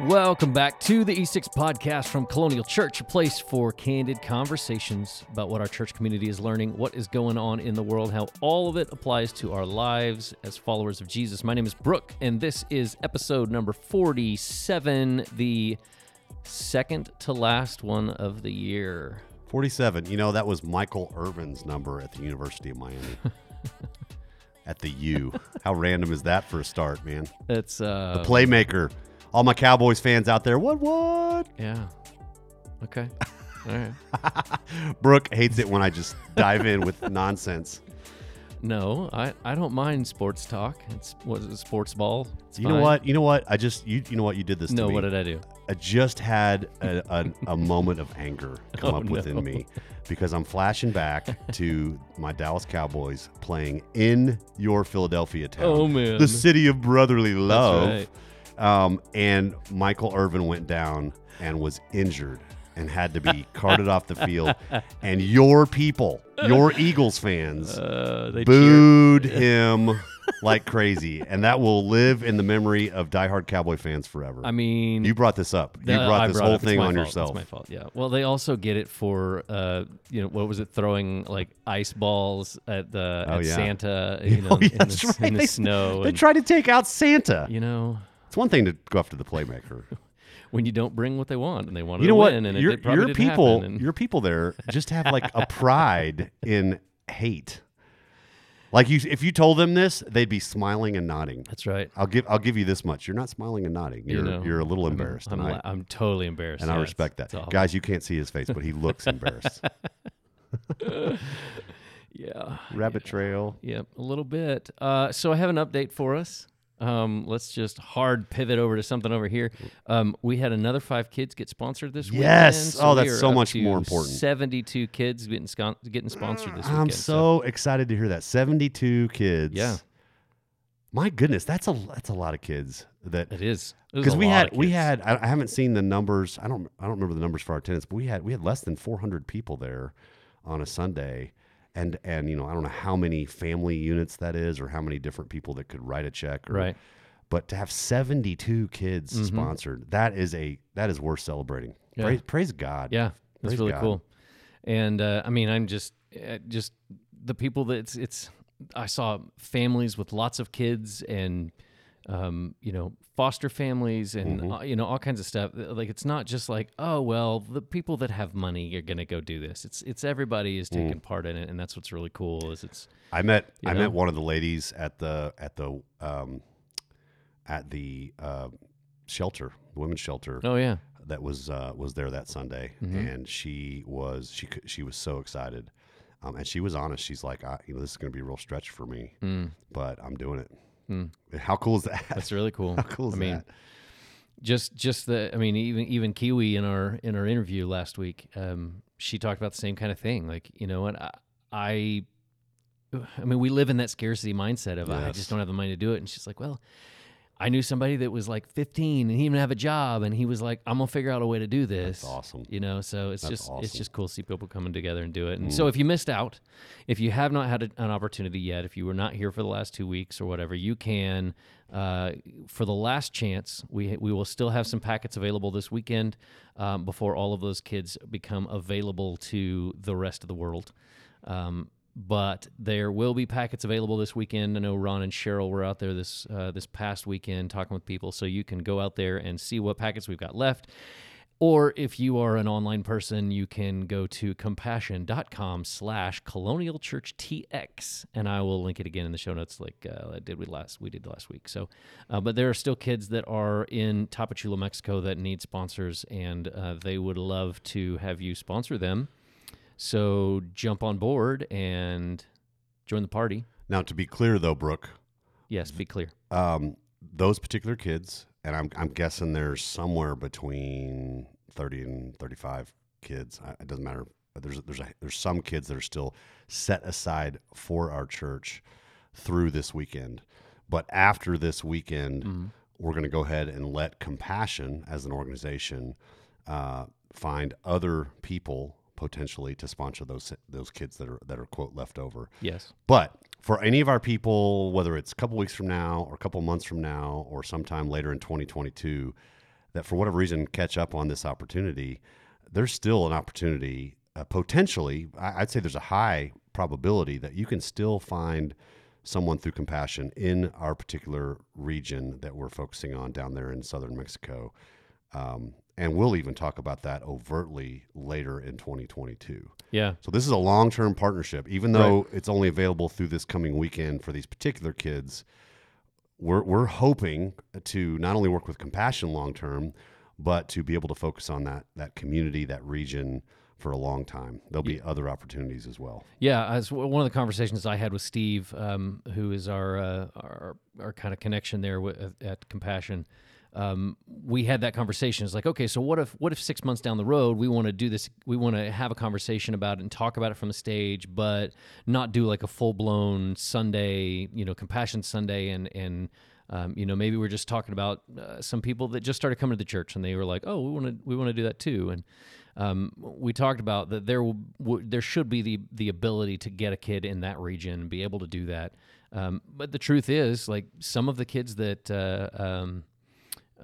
Welcome back to the E6 podcast from Colonial Church, a place for candid conversations about what our church community is learning, what is going on in the world, how all of it applies to our lives as followers of Jesus. My name is Brooke, and this is episode number 47, the second to last one of the year. 47. You know, that was Michael Irvin's number at the University of Miami. at the U. How random is that for a start, man? It's uh The playmaker. All my Cowboys fans out there, what, what? yeah. Okay. All right. Brooke hates it when I just dive in with nonsense. No, I, I don't mind sports talk. It's what is it, sports ball. It's You know what? You know what? I just, you, you know what? You did this to No, me. what did I do? I just had a, a, a moment of anger come Oh, up within no. me because I'm flashing back to my Dallas Cowboys playing in your Philadelphia town. Oh, man. The city of brotherly love. right. Um, and Michael Irvin went down and was injured and had to be carted off the field. And your people, your Eagles fans, Uh, cheered. booed him like crazy. And that will live in the memory of diehard Cowboy fans forever. I mean, You brought this up. You brought I this brought whole thing on fault. yourself. It's my fault. Yeah. Well, they also get it for uh, you know, what was it? Throwing like ice balls at the Oh, at yeah. Santa. You know, oh, yeah, in the, right. in the they, snow. They and, tried to take out Santa. you know, It's one thing to go after the playmaker. when you don't bring what they want and they want you know to what? win, and your it probably your didn't people, happen, and- your people there just have like a pride in hate. Like you, if you told them this, they'd be smiling and nodding. that's right. I'll give I'll give you this much. You're not smiling and nodding. You're you know, you're a little I'm- embarrassed, I'm, and, la- I, I'm totally embarrassed. and I yeah, respect that. it's awful. Guys, you can't see his face, but he looks embarrassed. Yeah. Rabbit trail. Yep, a little bit. Uh, so I have an update for us. Um, let's just hard pivot over to something over here. Um, we had another five kids get sponsored this weekend. Yes. Oh, that's so much more important. Seventy-two kids getting scon- getting sponsored this weekend. I'm so excited to hear that. 72 kids. Yeah. My goodness, that's a that's a lot of kids. That it is because we had we had I, I haven't seen the numbers. I don't I don't remember the numbers for our attendance, but we had we had less than 400 people there on a Sunday, and and you know I don't know how many family units that is or how many different people that could write a check. Or, right. But to have 72 kids Mhm. sponsored, that is a that is worth celebrating. Yeah. Praise, praise God. Yeah, that's Praise really God. cool. And uh, I mean, I'm just uh, just the people that it's it's. I saw families with lots of kids and um, you know foster families and Mm-hmm. uh, you know all kinds of stuff. Like it's not just like oh well the people that have money are gonna go do this. It's it's everybody is Mm. taking part in it, and that's what's really cool. Is it's I met I know? met one of the ladies at the at the um, at the uh, shelter, the women's shelter oh yeah that was uh, was there that Sunday, Mhm. and she was she she was so excited, um, and she was honest. She's like, I, you know, this is going to be a real stretch for me, Mm, but I'm doing it. Mm. How cool is that? that's really cool. How cool is I mean, that? just just the i mean even even kiwi in our in our interview last week um she talked about the same kind of thing like you know what i i, I mean we live in that scarcity mindset of i just don't have the money to do it and she's like well i knew somebody that was like 15 and he didn't even have a job and he was like i'm gonna figure out a way to do this That's awesome. you know so it's That's just it's awesome. Mm. just cool to see people coming together and do it and so if you missed out if you have not had a, an opportunity yet if you were not here for the last two weeks or whatever you can uh, for the last chance we we will still have some packets available this weekend um, before all of those kids become available to the rest of the world um, but there will be packets available this weekend. I know Ron and Cheryl were out there this uh, this past weekend talking with people, so you can go out there and see what packets we've got left. Or if you are an online person, you can go to compassion.com slash colonial church TX. And I will link it again in the show notes like uh, I did we last we did last week. So uh, but there are still kids that are in Tapachula, Mexico that need sponsors and uh, they would love to have you sponsor them. So jump on board and join the party. Now, to be clear though, Brooke, Yes, be clear. um, those particular kids, and I'm I'm guessing there's somewhere between 30 and 35 kids. I, it doesn't matter. There's there's a, there's some kids that are still set aside for our church through this weekend. But after this weekend, Mhm. we're going to go ahead and let Compassion as an organization uh, find other people potentially to sponsor those those kids that are that are quote left over. Yes. But for any of our people, whether it's a couple weeks from now or a couple months from now or sometime later in 2022, that for whatever reason catch up on this opportunity, there's still an opportunity. Uh, potentially, I, I'd say there's a high probability that you can still find someone through compassion in our particular region that we're focusing on down there in southern Mexico. Um, and we'll even talk about that overtly later in 2022. Yeah. So this is a long-term partnership. Even though it's only available through this coming weekend for these particular kids, we're we're hoping to not only work with Compassion long-term, but to be able to focus on that that community, that region for a long time. There'll be other opportunities as well. Yeah, as one of the conversations I had with Steve, um, who is our, uh, our our kind of connection there with, at Compassion, um, we had that conversation. It's like, okay, so what if what if six months down the road we want to do this? We want to have a conversation about it and talk about it from the stage, but not do like a full blown Sunday, you know, Compassion Sunday, and and um, you know maybe we're just talking about uh, some people that just started coming to the church and they were like, oh, we want to we want to do that too, and um, we talked about that there w- there should be the the ability to get a kid in that region and be able to do that. Um, but the truth is, like some of the kids that uh, um,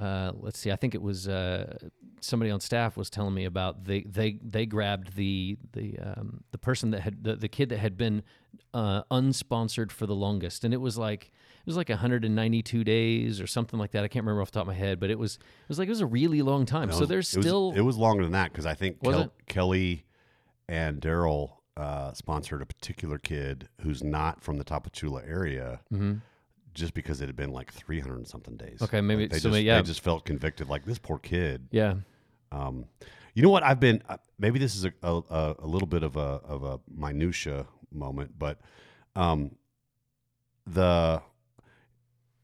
uh, let's see, I think it was uh, somebody on staff was telling me about they they they grabbed the the um, the person that had the, the kid that had been uh, unsponsored for the longest, and it was like it was like 192 days or something like that. I can't remember off the top of my head, but it was it was like it was a really long time. It so there's it was- still it was longer than that because I think Kel- Kelly and Daryl uh, sponsored a particular kid who's not from the Tapachula area. Just because it had been like 300 and something days. Okay, maybe- Like, they, so just, maybe- yeah. they just felt convicted. Like this poor kid. yeah Um, you know what? I've been uh, maybe this is a, a, a little bit of a of a minutia moment, but um, the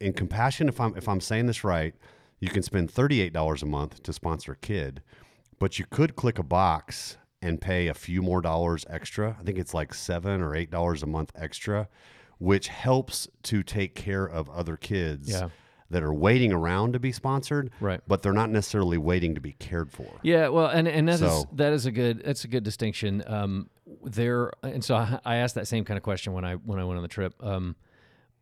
in compassion, if I'm if I'm saying this right, you can spend thirty eight dollars a month to sponsor a kid, but you could click a box and pay a few more dollars extra. I think it's like seven or eight dollars a month extra, which helps to take care of other kids Yeah. that are waiting around to be sponsored, Right. But they're not necessarily waiting to be cared for. Yeah, well, and and that is So- that is a good that's a good distinction. Um, there, and so I, I asked that same kind of question when I when I went on the trip. Um,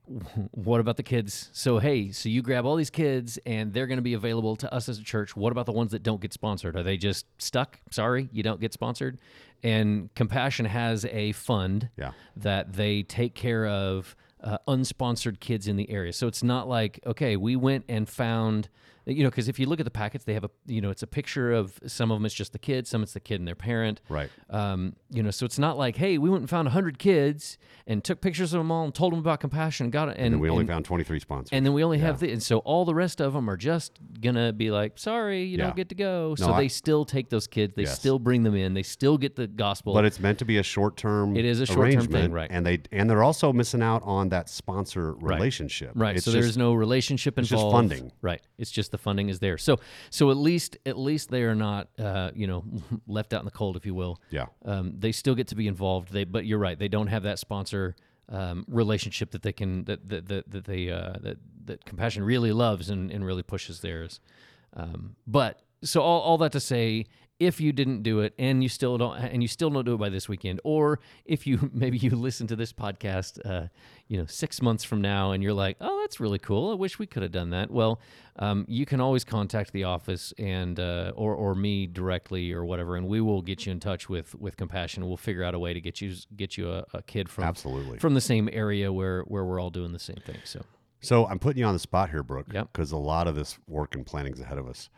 what about the kids? So hey, so you grab all these kids and they're going to be available to us as a church. What about the ones that don't get sponsored? Are they just stuck? Sorry, you don't get sponsored. And Compassion has a fund Yeah. that they take care of uh, unsponsored kids in the area. So it's not like okay, we went and found you know because if you look at the packets, they have a you know it's a picture of some of them. It's just the kid, some it's the kid and their parent. Right. Um, you know, so it's not like hey, we went and found hundred kids and took pictures of them all and told them about compassion and got it. And, And we only and, found 23 sponsors. and then we only have the and so all the rest of them are just gonna be like sorry, you Yeah. don't get to go. No, so I- they still take those kids. They Yes. still bring them in. They still get the gospel. but it's meant to be a short-term. It is a short-term thing, right. And they and they're also missing out on that sponsor relationship. Right. It's so just- there's no relationship involved. It's just funding. Right. It's just the funding is there. So so at least at least they are not uh, you know left out in the cold, if you will. Yeah. Um, they still get to be involved. They but you're right. They don't have that sponsor um, relationship that they can that that that, that they uh, that that compassion really loves and, and really pushes theirs. Um, but so all, all that to say, if you didn't do it and you still don't and you still don't do it by this weekend, or if you maybe you listen to this podcast, uh, you know, six months from now, and you're like, oh, that's really cool. I wish we could have done that. Well, um, you can always contact the office and uh, or or me directly or whatever, and we will get you in touch with with Compassion. We'll figure out a way to get you get you a, a kid from Absolutely. from the same area where where we're all doing the same thing. So So I'm putting you on the spot here, Brooke, Yep. because a lot of this work and planning is ahead of us.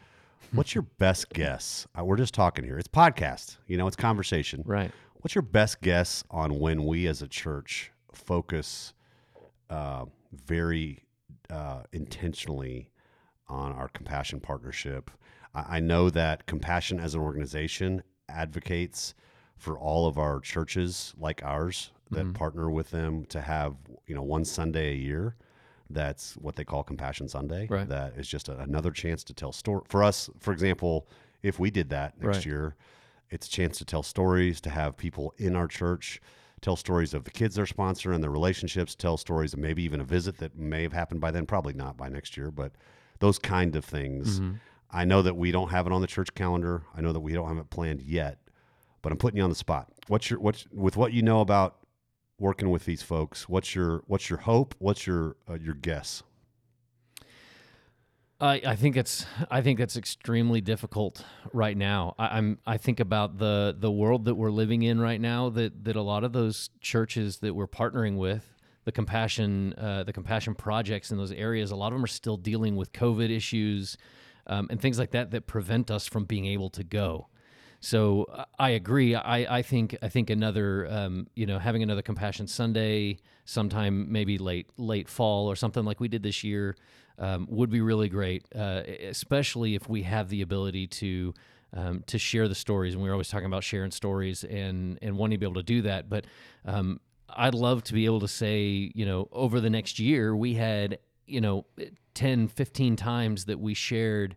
What's your best guess? Uh, we're just talking here. It's podcast. You know, it's conversation. right. What's your best guess on when we as a church focus uh, very uh, intentionally on our compassion partnership? I, I know that compassion as an organization advocates for all of our churches like ours that partner with them to have you know one Sunday a year. That's what they call Compassion Sunday. Right. That is just a, another chance to tell story for us. For example, if we did that next Right. year, it's a chance to tell stories, to have people in our church tell stories of the kids they're sponsoring and their relationships, tell stories of maybe even a visit that may have happened by then, probably not by next year, but those kind of things. Mm-hmm. I know that we don't have it on the church calendar. I know that we don't have it planned yet, but I'm putting you on the spot. What's your what's with what you know about working with these folks? What's your what's your hope? What's your uh, your guess? I, I think it's I think that's extremely difficult right now. I, I'm I think about the the world that we're living in right now. That that a lot of those churches that we're partnering with, the compassion uh, the compassion projects in those areas, a lot of them are still dealing with COVID issues um, and things like that that prevent us from being able to go. So uh, I agree. I, I think I think another um, you know having another Compassion Sunday sometime maybe late late fall or something like we did this year um, would be really great, uh, especially if we have the ability to um, to share the stories. And we're always talking about sharing stories and and wanting to be able to do that. But um, I'd love to be able to say, you know, over the next year, we had, you know, 10, 15 times that we shared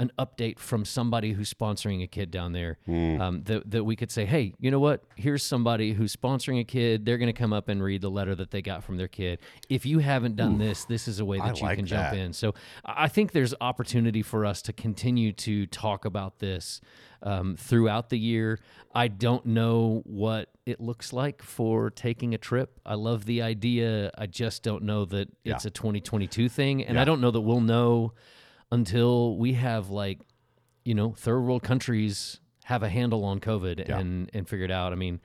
an update from somebody who's sponsoring a kid down there Hmm. um, that, that we could say hey you know what? Here's somebody who's sponsoring a kid. They're going to come up and read the letter that they got from their kid. If you haven't done this this is a way I that you like can jump in. So i I think there's opportunity for us to continue to talk about this um, throughout the year. I don't know what it looks like for taking a trip. I love the idea. I just don't know that it's Yeah. a 2022 thing and Yeah. i don't know that we'll know until we have like you know third world countries have a handle on covid Yeah. and and figure it out i mean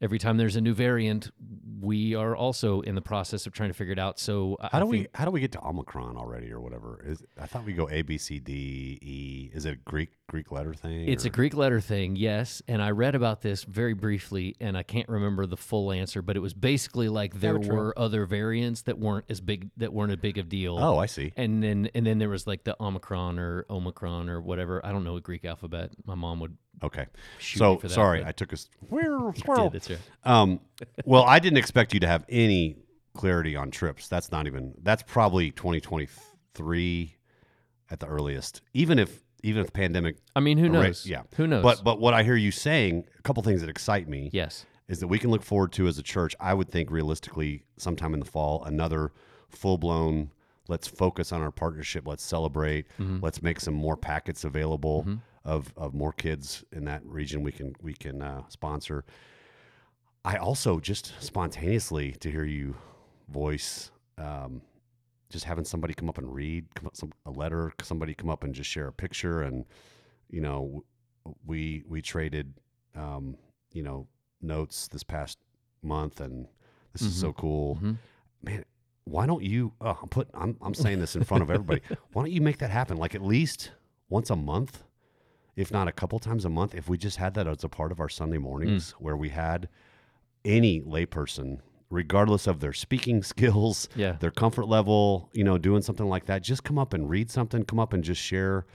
every time there's a new variant we are also in the process of trying to figure it out so I- How do I we how do we get to Omicron already or whatever? Is I thought we go A B C D E. Is it a Greek Greek letter thing? It's a Greek letter thing, yes. And I read about this very briefly, and I can't remember the full answer, but it was basically like there true. were other variants that weren't as big, that weren't a big of deal. Oh, I see. and then and then there was like the Omicron or Omicron or whatever. I don't know a Greek alphabet. My mom would Okay. shoot so that. sorry, I took a squirrel. Squirrel. that's right. Um, well, I didn't expect you to have any clarity on trips. That's not even. That's probably 2023 at the earliest. Even if even if the pandemic. I mean, who Right, knows? yeah. who knows? But but what I hear you saying, a couple things that excite me. yes, is that we can look forward to as a church. I would think realistically, sometime in the fall, another full blown. Let's focus on our partnership. Let's celebrate. Mm-hmm. Let's make some more packets available of, of more kids in that region we can we can uh, sponsor. I also just spontaneously to hear you voice, um, just having somebody come up and read come up, some a letter, somebody come up and just share a picture, and you know, we we traded, um, you know, notes this past month, and this is so cool, Mhm. man. Why don't you? Oh, I'm putting. I'm I'm saying this in front of everybody. Why don't you make that happen? Like at least once a month, if not a couple times a month. If we just had that as a part of our Sunday mornings, where we had any layperson, regardless of their speaking skills, Yeah. their comfort level, you know, doing something like that, just come up and read something. Come up and just share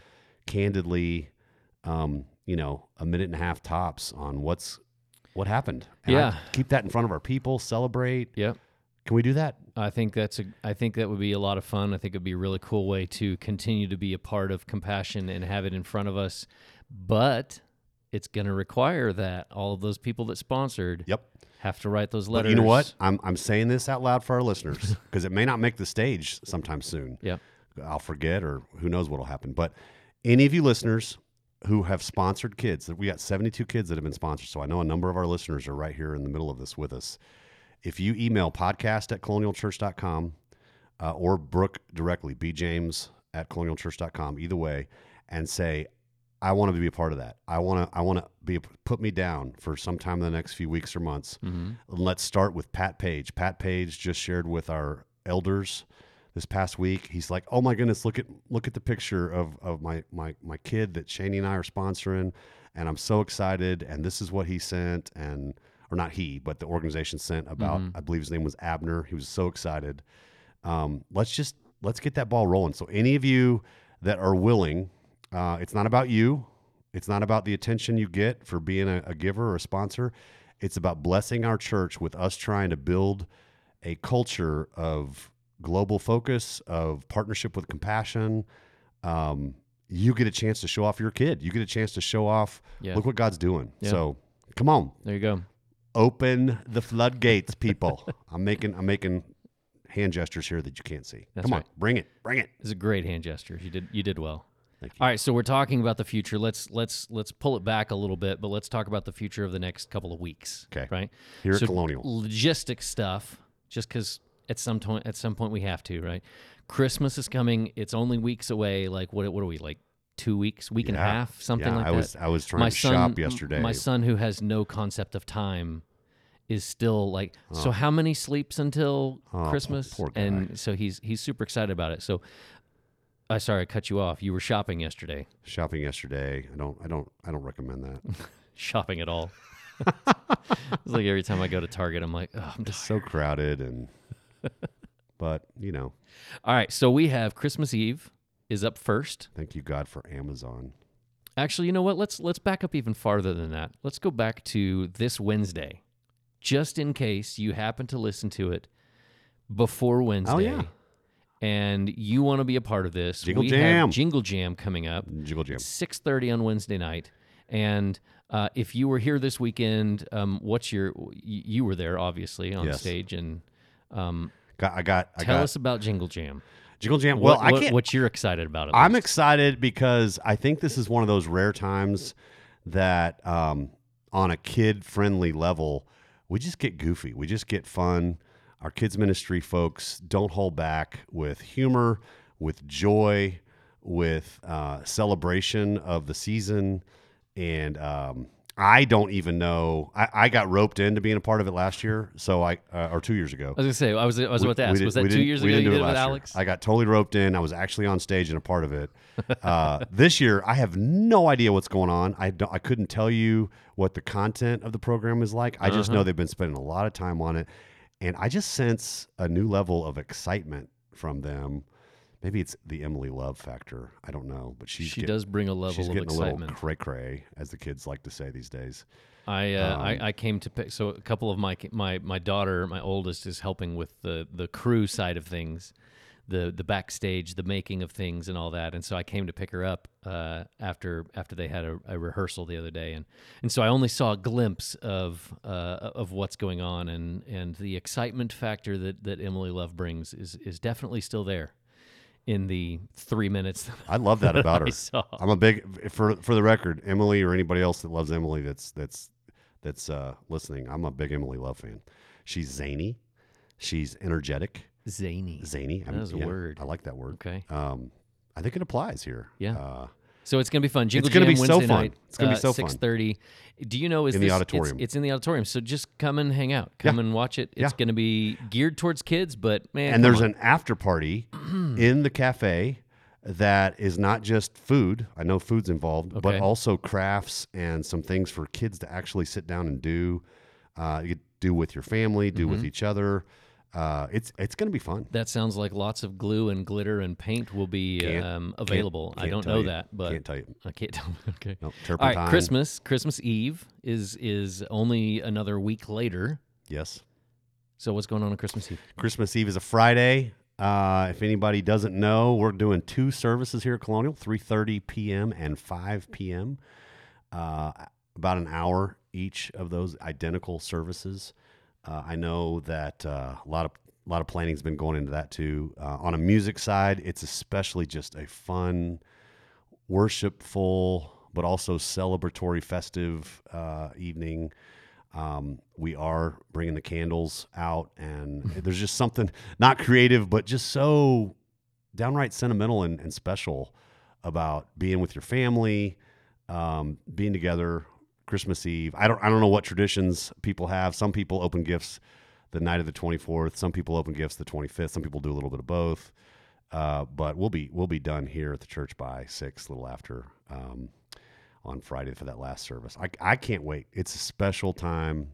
candidly, um, you know, a minute and a half tops on what's what happened. And I Yeah. keep that in front of our people. Celebrate. Yep. Can we do that? I think that's a. I think that would be a lot of fun. I think it'd be a really cool way to continue to be a part of compassion and have it in front of us. But it's going to require that all of those people that sponsored Yep. have to write those But letters. you know what? I'm I'm saying this out loud for our listeners because it may not make the stage sometime soon. Yeah. I'll forget or who knows what'll happen. But any of you listeners who have sponsored kids, we got 72 kids that have been sponsored. So I know a number of our listeners are right here in the middle of this with us. If you email podcast at colonialchurch.com uh, or Brooke directly, B James at colonialchurch.com, either way, and say, I want to be a part of that. I want to, I want to be, put me down for some time in the next few weeks or months. Mhm. Let's start with Pat Page. Pat Page just shared with our elders this past week. He's like, "Oh my goodness, look at look at the picture of of my my my kid that Shani and I are sponsoring, and I'm so excited. And this is what he sent, and or not he, but the organization sent about. I believe his name was Abner. He was so excited. Um, let's just let's get that ball rolling. So any of you that are willing, uh, it's not about you. It's not about the attention you get for being a, a giver or a sponsor. It's about blessing our church with us trying to build a culture of global focus, of partnership with compassion. Um, you get a chance to show off your kid. You get a chance to show off, Yeah. look what God's doing. Yeah. So come on, There you go. Open the floodgates, people. I'm making I'm making hand gestures here that you can't see. That's come right. on, bring it, bring it. It's a great hand gesture. You did you did well. Thank you. All right, so we're talking about the future. Let's let's let's pull it back a little bit, but let's talk about the future of the next couple of weeks. Okay. Right. Here so at Colonial. Logistic stuff, just because at some point. At some point, we have to, right? Christmas is coming. It's only weeks away. Like what? What are we like? Two weeks, week and a Yeah. half, something yeah, like I that. was I was trying my to son, shop yesterday. My son, who has no concept of time, is still like. So how many sleeps until Oh, Christmas? poor guy. And so he's he's super excited about it. So, I sorry I cut you off. You were shopping yesterday. shopping yesterday. I don't I don't I don't recommend that. Shopping at all? it's like every time I go to Target, I'm like, oh, I'm just so crowded and but you know, All right, so we have Christmas Eve is up first. thank you God for Amazon. Actually, you know what? Let's let's back up even farther than that. Let's go back to this Wednesday, just in case you happen to listen to it before Wednesday. Oh, yeah. And you want to be a part of this? Jingle we Jam. have Jingle Jam coming up, Jiggle Jam. six thirty on Wednesday night. And uh, if you were here this weekend, um, what's your? You were there, obviously, on Yes. stage, and um, Got I got I tell got us about Jingle Jam. Jiggle Jam. Well, what, I can't what you're excited about? I'm excited because I think this is one of those rare times that um, on a kid friendly level, we just get goofy. We just get fun. Our kids ministry folks don't hold back with humor, with joy, with uh, celebration of the season. And um, I don't even know. I, I got roped into being a part of it last year, so I uh, or two years ago. I was gonna say I was I was about to ask. did- Was that two years we ago didn't you do did it with last year. Alex? I got totally roped in. I was actually on stage and a part of it. Uh, this year, I have no idea what's going on. I don't, I couldn't tell you what the content of the program is like. I just Uh-huh. know they've been spending a lot of time on it, and I just sense a new level of excitement from them. Maybe it's the Emily Love factor. I don't know, but she's she get- does bring a level she's of getting a excitement. little cray cray, as the kids like to say these days. I, uh, Um, I I came to pick. So a couple of my my my daughter, my oldest, is helping with the the crew side of things, the the backstage, the making of things, and all that. And so I came to pick her up uh, after after they had a, a rehearsal the other day, and and so I only saw a glimpse of uh, of what's going on, and and the excitement factor that that Emily Love brings is is definitely still there. In the three minutes that I love that about I her. I'm a big for for the record, Emily or anybody else that loves Emily that's that's that's uh, listening. I'm a big Emily Love fan. She's zany, she's energetic, Zany. zany. I'm- That is a word. I like that word. Okay. Um, I think it applies here. Yeah. Uh, So it's gonna be fun. Jingle gonna Jam be so Wednesday fun. night. It's gonna be so fun. Six thirty. Do you know is In the this- it's- auditorium. It's, in the auditorium. So just come and hang out. Come and watch it. It's Yeah. gonna be geared towards kids, but man, and there's on. an after party in the cafe that is not just food. I know food's involved, but also crafts and some things for kids to actually sit down and do. Uh, you do with your family, do Mm-hmm. with each other. Uh, it's it's going to be fun. that sounds like lots of glue and glitter and paint will be Can't- um, can't- available. I don't know you. that, but Can't tell you. I can't tell. Okay. Nope, All right. Christmas. Christmas Eve is is only another week later. Yes. So what's going on on Christmas Eve? Christmas Eve is a Friday. Uh, if anybody doesn't know, we're doing two services here at Colonial, 3.30 p.m. and 5 p.m. Uh, about an hour each of those identical services. Uh, I know that uh, a lot of a lot of planning's been going into that too. Uh, on a music side, it's especially just a fun, worshipful, but also celebratory, festive uh, evening. Um, we are bringing the candles out, and there's just something not creative, but just so downright sentimental and, and special about being with your family, um, being together. Christmas Eve. I don't. I don't know what traditions people have. Some people open gifts the night of the 24th. Some people open gifts the 25th. Some people do a little bit of both. Uh, but we'll be we'll be done here at the church by six, a little after um, on Friday for that last service. I, I can't wait. It's a special time.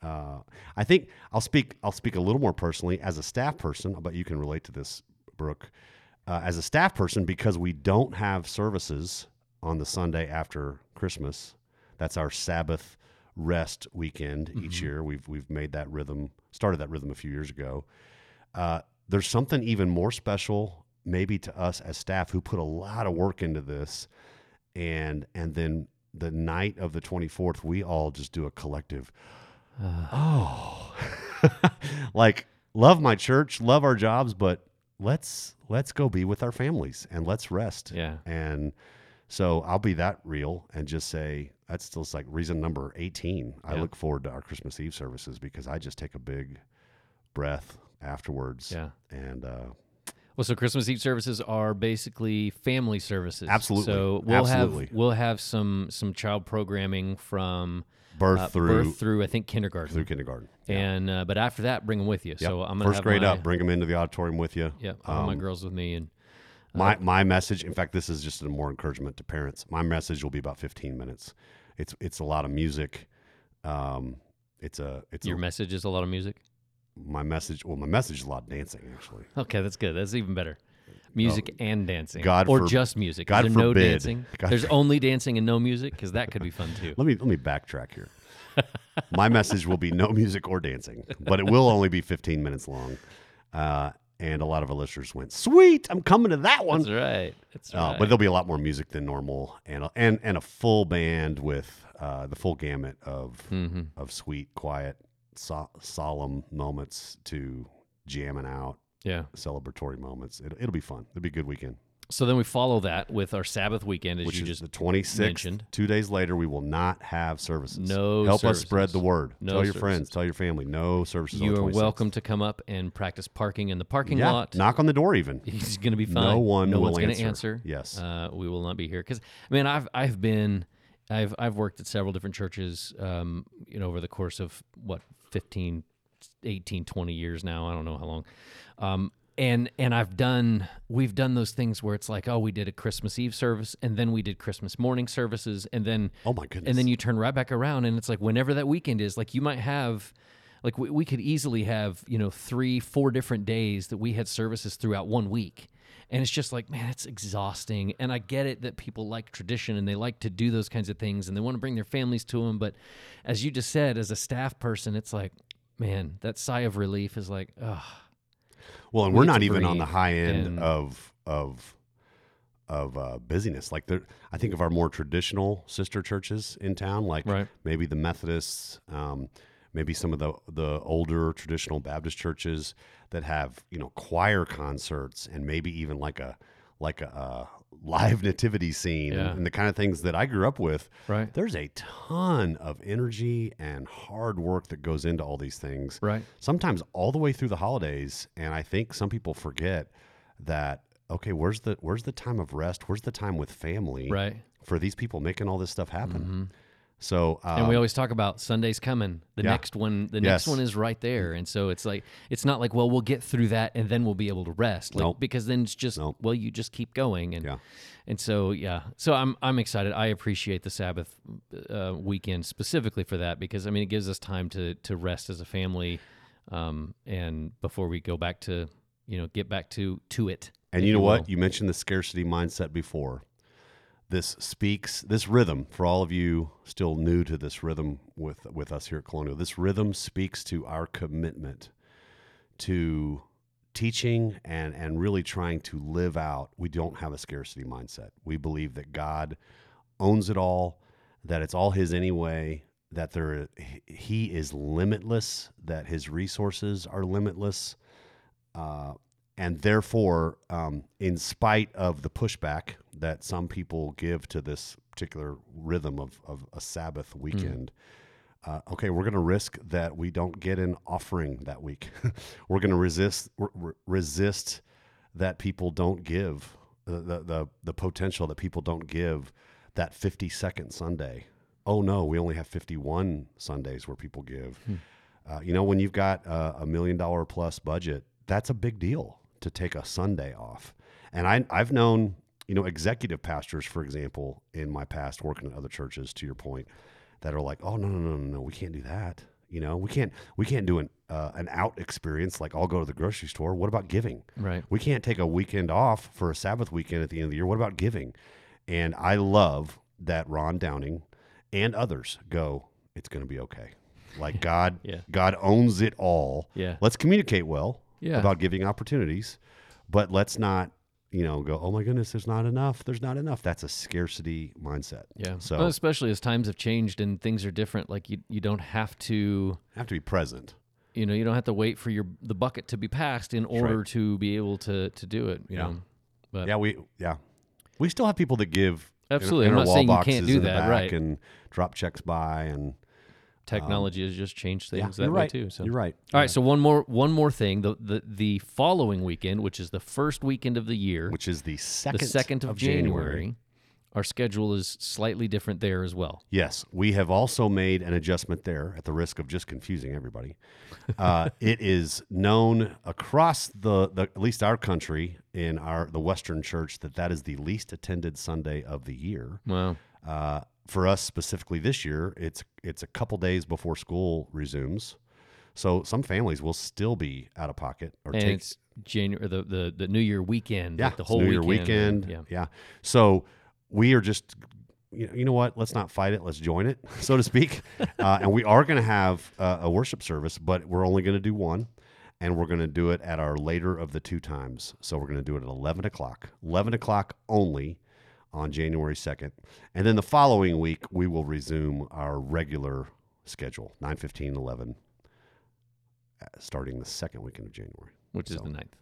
Uh, I think I'll speak I'll speak a little more personally as a staff person. I bet you can relate to this, Brooke. Uh, as a staff person, because we don't have services on the Sunday after Christmas. That's our Sabbath rest weekend each year. We've we've made that rhythm, started that rhythm a few years ago. Uh, there's something even more special, maybe to us as staff who put a lot of work into this, and and then the night of the 24th, we all just do a collective. oh, like love my church, love our jobs, but let's let's go be with our families and let's rest. Yeah. And so I'll be that real and just say that's still like reason number 18. I look forward to our Christmas Eve services because I just take a big breath afterwards. Yeah. And uh, Well, so Christmas Eve services are basically family services. Absolutely. So we'll Absolutely. have we'll have some some child programming from birth uh, through birth through I think kindergarten. through kindergarten. And uh, but after that, bring them with you. Yep. So I'm gonna first have grade my, up, bring them into the auditorium with you. Yeah, all my Um, girls with me, and My my message, in fact, this is just a more encouragement to parents. My message will be about 15 minutes. It's it's a lot of music. Um, it's a it's your a, message is a lot of music. my message. Well, my message is a lot of dancing actually. Okay, that's good. That's even better. Music and dancing, God or for- just music. God there no forbid. dancing? God There's for- only dancing and no music because that could be fun too. Let me let me backtrack here. my message will be no music or dancing, but it will only be 15 minutes long. Uh, and a lot of our listeners went, "Sweet, I'm coming to that one." That's right. That's Uh, right. but there'll be a lot more music than normal, and and and a full band with uh, the full gamut of hmm of sweet, quiet, so- solemn moments to jamming out, Yeah. celebratory moments. It, it'll be fun. It'll be a good weekend. So then we follow that with our Sabbath weekend, as Which you is just the 26th. mentioned. Two days later, we will not have services. No Help us spread the word. No tell your services. friends. Tell your family. No services. on You the are 26th. welcome to come up and practice parking in the parking Yeah, lot. knock on the door even. He's going to be fine. No one no will one's gonna answer. answer. Yes. uh, we will not be here because I mean I've I've been I've I've worked at several different churches um, you know over the course of what 15 18 20 years now I don't know how long um, and and I've done we've done those things where it's like oh we did a Christmas Eve service and then we did Christmas morning services and then Oh my goodness. and then you turn right back around and it's like whenever that weekend is like you might have like we, we could easily have you know three four different days that we had services throughout one week. And it's just like man it's exhausting. And i get it that people like tradition and they like to do those kinds of things and they want to bring their families to them but as you just said as a staff person it's like man that sigh of relief is like oh Well, and We we're not even on the high end and- of of of uh, busyness. Like there, I think of our more traditional sister churches in town, like Right. maybe the Methodists, um, maybe some of the the older traditional Baptist churches that have you know choir concerts and maybe even like a like a, uh live nativity scene Yeah. and, and the kind of things that I grew up with. right. There's a ton of energy and hard work that goes into all these things. Right. Sometimes all the way through the holidays and i think some people forget that okay where's the where's the time of rest? Where's the time with family right. for these people making all this stuff happen mm-hmm. So um, and we always talk about Sunday's coming. The yeah. next one, the next one is right there, and so it's like it's not like well we'll get through that and then we'll be able to rest, like, Nope. because then it's just Nope. well you just keep going and Yeah. and so yeah, so I'm I'm excited. I appreciate the Sabbath uh, weekend specifically for that because I mean it gives us time to to rest as a family, um, and before we go back to you know get back to to it. and you know what will. you mentioned the scarcity mindset before this speaks this rhythm for all of you still new to this rhythm with with us here at colonial this rhythm speaks to our commitment to teaching and and really trying to live out we don't have a scarcity mindset. We believe that god owns it all that it's all his anyway that there he is limitless that his resources are limitless uh, and therefore um, in spite of the pushback that some people give to this particular rhythm of, of a sabbath weekend uh, okay, we're going to risk that we don't get an offering that week. we're going to resist re- re- resist that people don't give the, the the the potential that people don't give that 50 second Sunday. Oh no, we only have 51 Sundays where people give. Uh, you know, when you've got uh, a million dollar plus budget, that's a big deal to take a Sunday off. And I I've known you know executive pastors, for example, in my past working at other churches. To your point that are like, oh no no no no no, we can't do that. You know, we can't we can't do an uh, an out experience like I'll go to the grocery store. What about giving? Right. We can't take a weekend off for a Sabbath weekend at the end of the year. What about giving? And I love that Ron Downing and others go. It's going to be okay. Like God, Yeah. God owns it all. Yeah. Let's communicate well Yeah. about giving opportunities, but let's not, you know, go. Oh my goodness, there's not enough. There's not enough. That's a scarcity mindset. Yeah. So Well, especially as times have changed and things are different, like you you don't have to have to be present. you know you don't have to wait for your the bucket to be passed in order to be able to to do it. You Yeah. know. But Yeah, we yeah, we still have people that give Absolutely. in I'm not saying you can't do that, right. And drop checks by and technology has just changed Yeah, things you're that way right. too. So You're right. All right, so one more one more thing. The the the following weekend, which is the first weekend of the year, Which is the second, the second of, January, our schedule is slightly different there as well. Yes, we have also made an adjustment there at the risk of just confusing everybody. Uh, it is known across the, the at least our country in our the Western Church that that is the least attended Sunday of the year. Wow. Uh, for us specifically this year, it's it's a couple days before school resumes, so some families will still be out of pocket or And take it's January the, the the New Year weekend, yeah like the whole New Year weekend. weekend. Yeah. yeah. So we are just, you know, you know what? Let's not fight it. Let's join it, so to speak. uh, and we are going to have uh, a worship service, but we're only going to do one, and we're going to do it at our later of the two times. So we're going to do it at eleven o'clock. Eleven o'clock only on January second, and then the following week we will resume our regular schedule 9 15 11 uh, starting the second weekend of january Which is the ninth.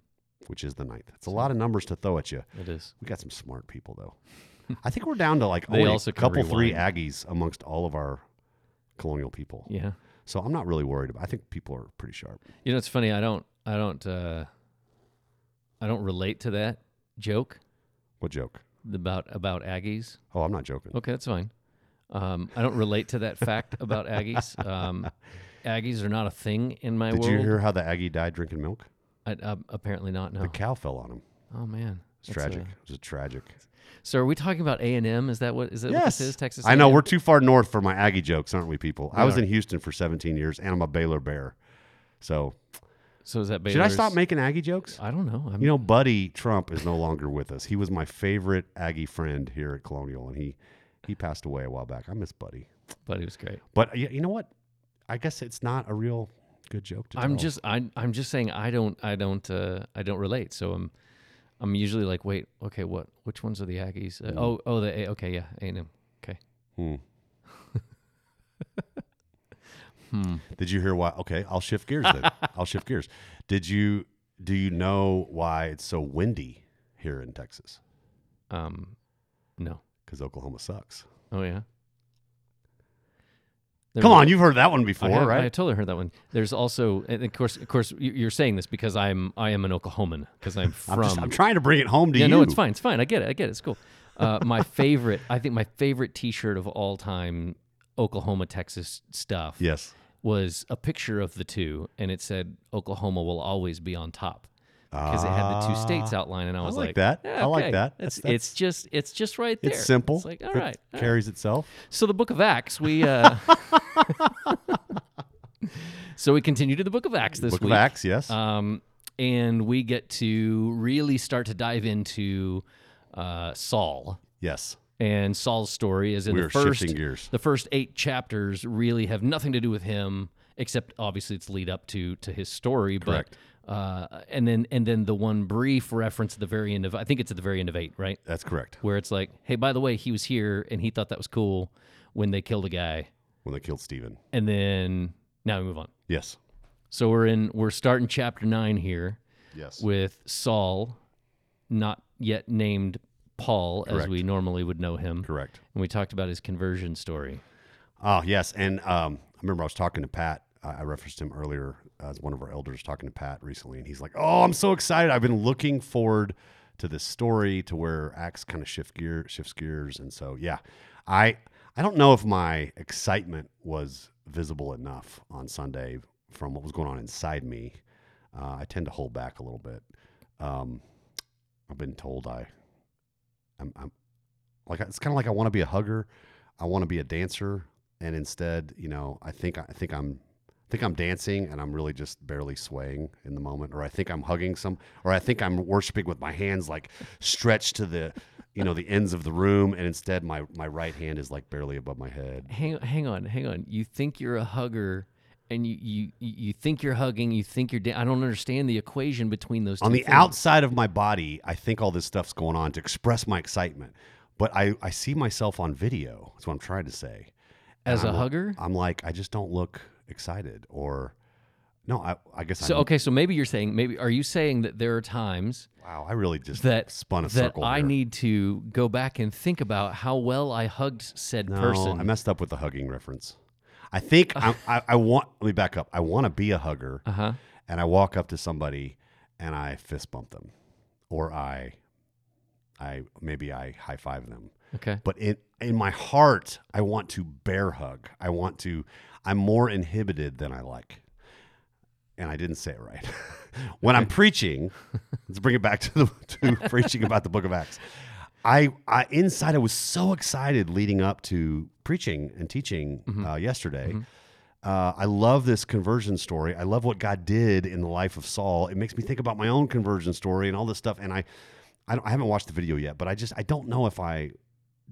which is the ninth. It's a lot of numbers to throw at you. It is. We got some smart people though. I think we're down to like only a couple three. Aggies amongst all of our colonial people. Yeah. So I'm not really worried about. I think people are pretty sharp. You know, it's funny. I don't. I don't. uh I don't relate to that joke What joke? About about Aggies. Oh, I'm not joking. Okay, that's fine. Um, I don't relate to that fact about Aggies. Um, Aggies are not a thing in my Did world. Did you hear how the Aggie died drinking milk? I, uh, apparently not. No. The cow fell on him. oh man, It's tragic. uh, it was a tragic. so are we talking about A and M? Is that what is that what this is? Texas. I know A&M? we're too far north for my Aggie jokes, aren't we, people? I was are. in Houston for 17 years, and I'm a Baylor Bear. So So is that should I stop making Aggie jokes? I don't know. I'm, You know, Buddy Trump is no longer with us. He was my favorite Aggie friend here at Colonial, and he he passed away a while back. I miss Buddy, Buddy was great. but y- you know what? I guess it's not a real good joke to I'm tell. just I I'm just saying I don't I don't uh, I don't relate. So I'm I'm usually like, wait, okay, what? Which ones are the Aggies? Uh, oh oh the A, okay yeah A and M. Okay. Hmm. Hmm. Did you hear why? Okay, I'll shift gears then. I'll shift gears. Did you do you know why it's so windy here in Texas? Um, no. Because Oklahoma sucks. Oh yeah. There Come was- on, you've heard that one I, before, have, I totally heard that one. There's also, and of course, of course, you- you're saying this because I'm I am an Oklahoman because I'm from. I'm, just, I'm trying to bring it home to yeah, you. no, it's fine. It's fine. I get it. I get it. It's cool. Uh, my favorite, I think my favorite T-shirt of all time, Oklahoma, Texas stuff, Yes. Was a picture of the two, and it said Oklahoma will always be on top because it had the two states outline, and I Ah, I was like that. yeah, I like okay. that. It's That's- it's just it's just right there. It's simple. It's like all It right. all right. carries itself. So the Book of Acts, we. Uh, so we continue to the Book of Acts this Book week. of Acts, yes. Um, and we get to really start to dive into uh, Saul yes. And Saul's story. Is in We the first the first eight chapters really have nothing to do with him, except obviously it's lead up to to his story. Correct. But uh, and then and then the one brief reference at the very end of I think it's at the very end of eight, right? That's correct. Where it's like, hey, by the way, he was here and he thought that was cool when they killed a guy, When they killed Stephen. and then now we move on. Yes. So we're in we're starting chapter nine here Yes. with Saul, not yet named Paul as we normally would know him. Correct. And we talked about his conversion story. Oh, yes. And um, I remember I was talking to Pat. I I referenced him earlier as one of our elders talking to Pat recently. And he's like, Oh, I'm so excited. I've been looking forward to this story to where Acts kind of shift gear shifts gears. And so, yeah, I I don't know if my excitement was visible enough on Sunday from what was going on inside me. Uh, I tend to hold back a little bit. Um, I've been told I, I'm, I'm like it's kind of like I want to be a hugger, I want to be a dancer, and instead, you know, I think I think I'm I think I'm dancing and I'm really just barely swaying in the moment, or I think I'm hugging some, or I think I'm worshiping with my hands like stretched to the, you know, the ends of the room, and instead my my right hand is like barely above my head. Hang hang on, hang on. You think you're a hugger and you you, you think you're hugging, you think you're da- I don't understand the equation between those two. on the things. outside of my body, I think all this stuff's going on to express my excitement, but I I see myself on video. That's what I'm trying to say. And as a I'm- hugger? I'm like, I just don't look excited, or no, I I guess So I'm, okay, so maybe you're saying maybe are you saying that there are times Wow, I really just that spun a circle that circle. I here. need to go back and think about how well I hugged said no, person. I messed up with the hugging reference. I think I'm, I, I want. Let me back up. I want to be a hugger, Uh huh. and I walk up to somebody and I fist bump them, or I, I maybe I high five them. Okay. But in in my heart, I want to bear hug. I want to. I'm more inhibited than I like. And I didn't say it right. when I'm preaching, let's bring it back to the to preaching about the Book of Acts. I, I inside I was so excited leading up to preaching and teaching uh, yesterday. Uh, I love this conversion story. I love what God did in the life of Saul. It makes me think about my own conversion story and all this stuff. And I, I, don't, I haven't watched the video yet, but I just I don't know if I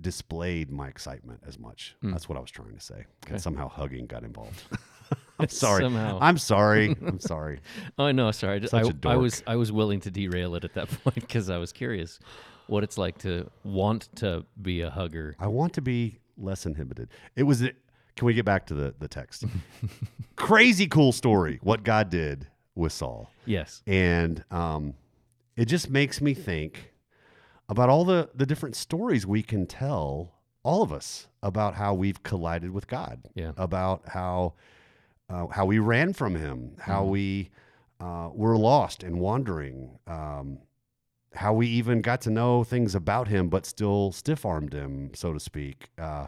displayed my excitement as much. That's what I was trying to say. Okay. And somehow hugging got involved. I'm sorry. Somehow. I'm sorry. I'm sorry. Oh no, sorry. Such I, a dork. I was I was willing to derail it at that point because I was curious what it's like to want to be a hugger. I want to be less inhibited. It was. Can we get back to the the text? Crazy cool story. What God did with Saul. Yes. and um, it just makes me think about all the the different stories we can tell all of us about how we've collided with God Yeah. about how uh, how we ran from him how we uh, were lost and wandering um, how we even got to know things about him but still stiff-armed him so to speak uh,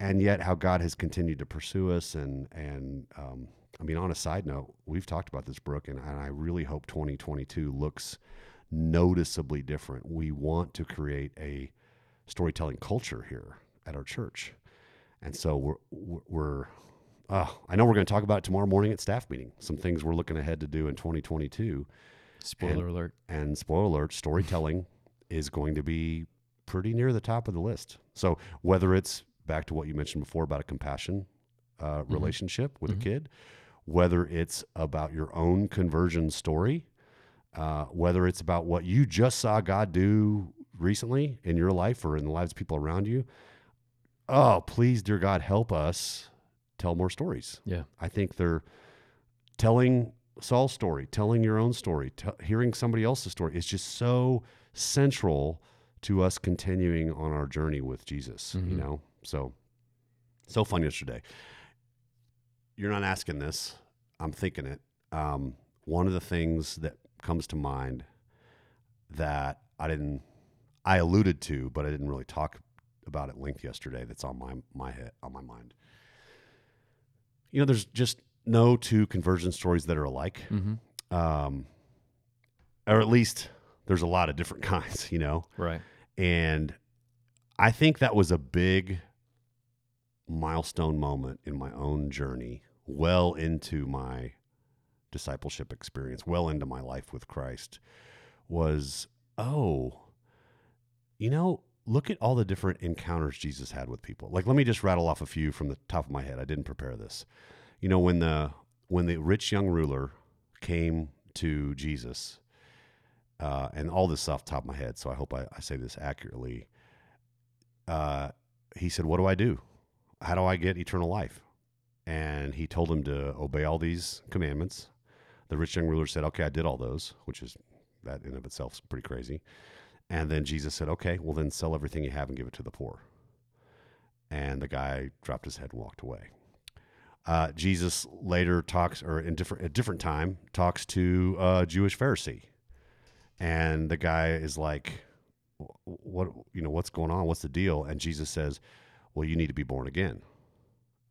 and yet how God has continued to pursue us. And and um, I mean on a side note we've talked about this Brooke and, and I really hope 2022 looks noticeably different. We want to create a storytelling culture here at our church. And so we're we're, we're uh, I know we're going to talk about it tomorrow morning at staff meeting some things we're looking ahead to do in 2022 Spoiler alert. and spoiler alert, storytelling is going to be pretty near the top of the list. So whether it's back to what you mentioned before about a compassion uh, relationship with a kid, whether it's about your own conversion story, uh, whether it's about what you just saw God do recently in your life or in the lives of people around you, oh, please, dear God, help us tell more stories. Yeah. I think they're telling Saul's story, telling your own story, t- hearing somebody else's story is just so central to us continuing on our journey with Jesus, you Mhm. know? So, so fun yesterday. You're not asking this, I'm thinking it. Um, one of the things that comes to mind that I didn't, I alluded to, but I didn't really talk about at length yesterday that's on my, my head, on my mind. You know, there's just no two conversion stories that are alike Mm-hmm. um, or at least there's a lot of different kinds, you know. Right. And I think that was a big milestone moment in my own journey, well into my discipleship experience, well into my life with Christ. Was oh, you know, look at all the different encounters Jesus had with people. Like, let me just rattle off a few from the top of my head. I didn't prepare this. You know, when the when the rich young ruler came to Jesus, uh, and all this off top of my head, so I hope I, I say this accurately. Uh, he said, "What do I do? How do I get eternal life?" And he told him to obey all these commandments. The rich young ruler said, "Okay, I did all those," which is that in of itself is pretty crazy. And then Jesus said, "Okay, well then sell everything you have and give it to the poor." And the guy dropped his head and walked away. Uh, Jesus later talks, or in different a different time, talks to a Jewish Pharisee, and the guy is like, "What you know? What's going on? What's the deal?" And Jesus says, "Well, you need to be born again."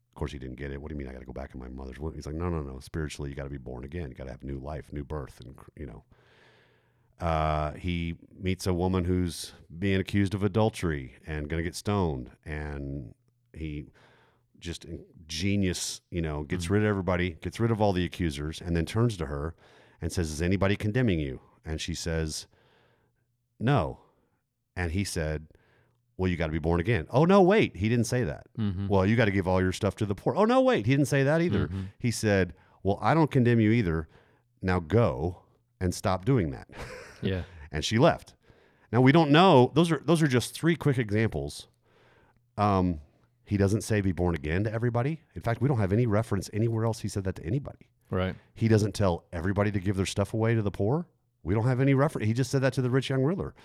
Of course, he didn't get it. What do you mean? I got to go back in my mother's womb? He's like, "No, no, no. Spiritually, you got to be born again. You got to have new life, new birth, and you know." Uh, he meets a woman who's being accused of adultery and going to get stoned, and he just genius, you know, gets rid of everybody, gets rid of all the accusers, and then turns to her and says, Is anybody condemning you? And she says, No. And he said, Well, you got to be born again. Oh, no, wait. He didn't say that. Mm-hmm. Well, you got to give all your stuff to the poor. Oh, no, wait. He didn't say that either. Mhm. He said, Well, I don't condemn you either. Now go and stop doing that. Yeah. and she left. Now we don't know. Those are those are just three quick examples. Um, he doesn't say be born again to everybody. In fact, we don't have any reference anywhere else he said that to anybody. Right. He doesn't tell everybody to give their stuff away to the poor. We don't have any reference. He just said that to the rich young ruler.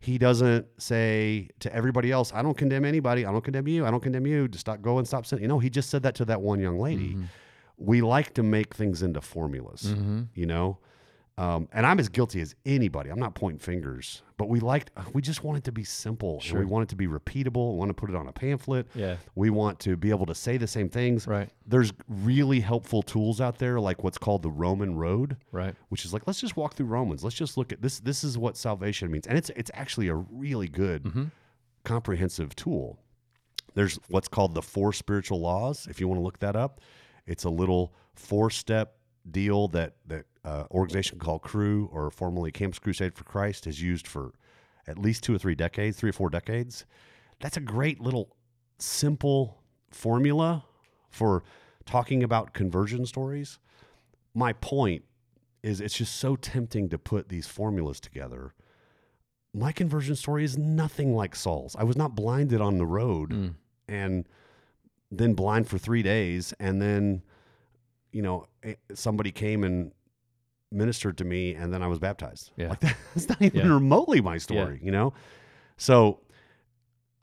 He doesn't say to everybody else, I don't condemn anybody. I don't condemn you. I don't condemn you. Just stop, go and stop sinning. You know, he just said that to that one young lady. We like to make things into formulas, Mm-hmm. you know? Um, and I'm as guilty as anybody. I'm not pointing fingers, but we liked, we just want it to be simple. and we want it to be repeatable. We want to put it on a pamphlet. Yeah. We want to be able to say the same things. Right. There's really helpful tools out there, like what's called the Roman Road Right. which is like let's just walk through Romans. Let's just look at this. This is what salvation means, and it's it's actually a really good, Mm-hmm. comprehensive tool. There's what's called the four spiritual laws. If you want to look that up, it's a little four step deal that that uh, organization called Cru or formerly Campus Crusade for Christ has used for at least two or three decades, three or four decades. That's a great little simple formula for talking about conversion stories. My point is it's just so tempting to put these formulas together. My conversion story is nothing like Saul's. I was not blinded on the road Mm. and then blind for three days. And then, you know, eh, somebody came and ministered to me and then I was baptized. Yeah. Like that's not even Yeah. remotely my story, you know? So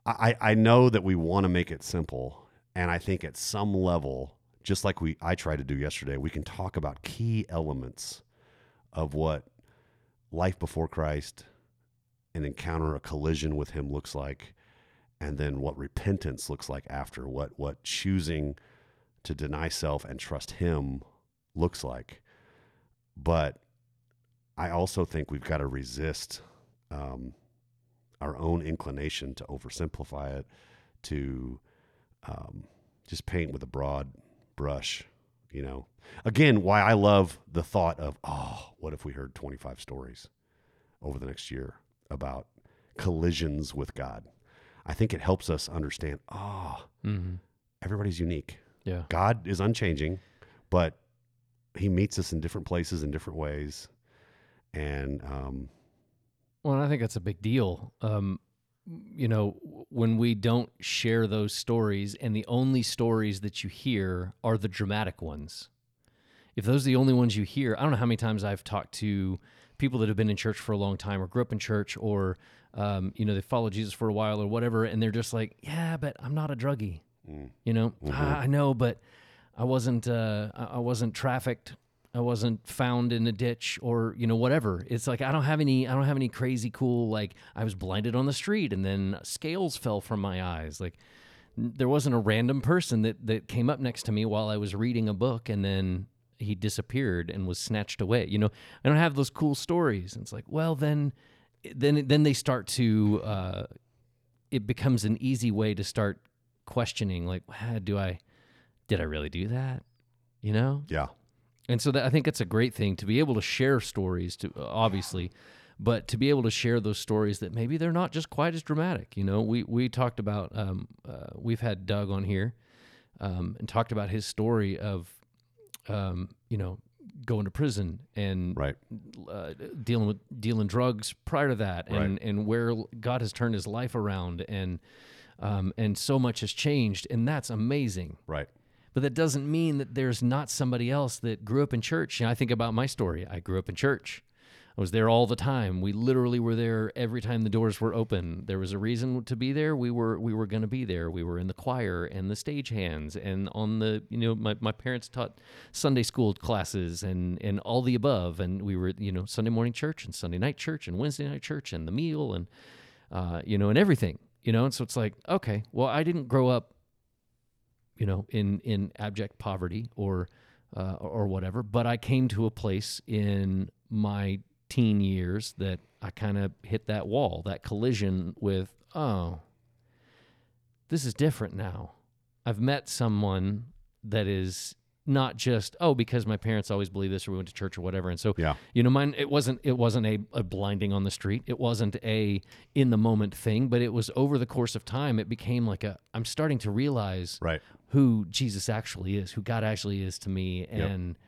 I, I know that we want to make it simple. And I think at some level, just like we I tried to do yesterday, we can talk about key elements of what life before Christ, an encounter, a collision with him looks like, and then what repentance looks like after, what what choosing to deny self and trust him looks like. But I also think we've got to resist um, our own inclination to oversimplify it, to um, just paint with a broad brush. You know, again, why I love the thought of, oh, what if we heard 25 stories over the next year about collisions with God? I think it helps us understand, oh, Mm-hmm. everybody's unique. Yeah. God is unchanging, but He meets us in different places in different ways. And um, Well, I think that's a big deal. Um, you know, when we don't share those stories, and the only stories that you hear are the dramatic ones. If those are the only ones you hear, I don't know how many times I've talked to people that have been in church for a long time, or grew up in church, or um, you know, they followed Jesus for a while, or whatever, and they're just like, "Yeah, but I'm not a druggie." You know, "Ah, I know, but I wasn't. Uh, I wasn't trafficked. I wasn't found in a ditch or you know whatever. It's like I don't have any. I don't have any crazy cool like I was blinded on the street and then scales fell from my eyes. Like there wasn't a random person that that came up next to me while I was reading a book and then he disappeared and was snatched away. You know, I don't have those cool stories. And it's like, well, then, then, then they start to. Uh, it becomes an easy way to start questioning, like, "Ah, do I, did I really do that? You know, yeah, and so that, I think it's a great thing to be able to share stories to obviously, but to be able to share those stories that maybe they're not just quite as dramatic. You know, we we talked about um, uh, we've had Doug on here um, and talked about his story of um, you know going to prison and right. uh, dealing with dealing drugs prior to that, and Right. and where God has turned his life around, and um, and so much has changed, and that's amazing. Right. But that doesn't mean that there's not somebody else that grew up in church. Know, I think about my story. I grew up in church. I was there all the time. We literally were there every time the doors were open. There was a reason to be there. We were we were going to be there. We were in the choir and the stagehands and on the you know my, my parents taught Sunday school classes and and all the above. And we were you know Sunday morning church and Sunday night church and Wednesday night church and the meal and uh, you know and everything you know. And so it's like okay, well I didn't grow up you know, in in abject poverty or uh, or whatever. But I came to a place in my teen years that I kind of hit that wall, that collision with, oh, this is different now. I've met someone that is not just oh because my parents always believe this or we went to church or whatever and so Yeah. you know mine it wasn't it wasn't a, a blinding on the street it wasn't a in the moment thing but it was over the course of time it became like a i'm starting to realize Right. Who Jesus actually is, who God actually is to me, and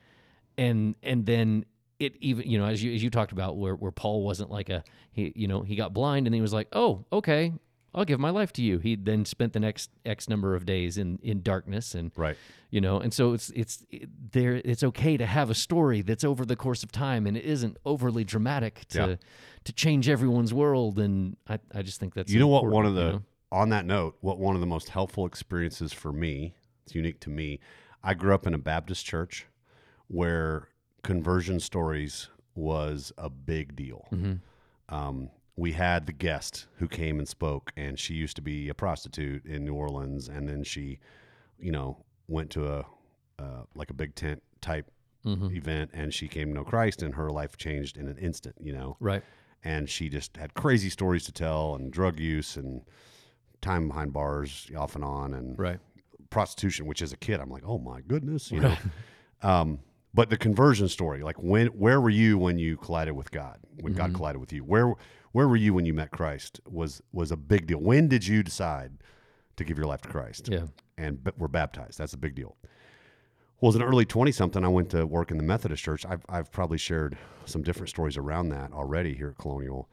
and and then it even you know as you as you talked about where where Paul wasn't like a he you know he got blind and he was like oh okay I'll give my life to you. He then spent the next X number of days in in darkness and Right. you know and so it's it's it, there it's okay to have a story that's over the course of time and it isn't overly dramatic to Yeah. to change everyone's world and I, I just think that's you know what one of the you know? On that note what one of the most helpful experiences for me it's unique to me i grew up in a baptist church where conversion stories was a big deal. Um, we had the guest who came and spoke and she used to be a prostitute in new orleans and then she you know went to a uh, like a big tent type event and she came to know christ and her life changed in an instant you know? Right. And she just had crazy stories to tell and drug use and time behind bars off and on and right prostitution which as a kid i'm like oh my goodness you know um, but the conversion story like when where were you when you collided with god when god collided with you where where were you when you met christ was was a big deal when did you decide to give your life to christ yeah and b- were baptized. That's a big deal. Well, as an early 20 something, I went to work in the Methodist Church. I've, I've probably shared some different stories around that already here at Colonial.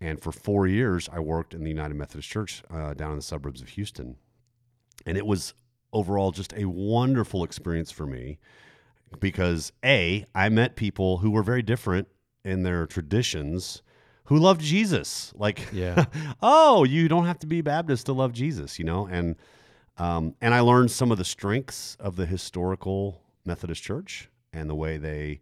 And for four years, I worked in the United Methodist Church uh, down in the suburbs of Houston. And it was overall just a wonderful experience for me because A, I met people who were very different in their traditions who loved Jesus. Like, Yeah. oh, you don't have to be Baptist to love Jesus, you know? And um, and I learned some of the strengths of the historical Methodist Church and the way they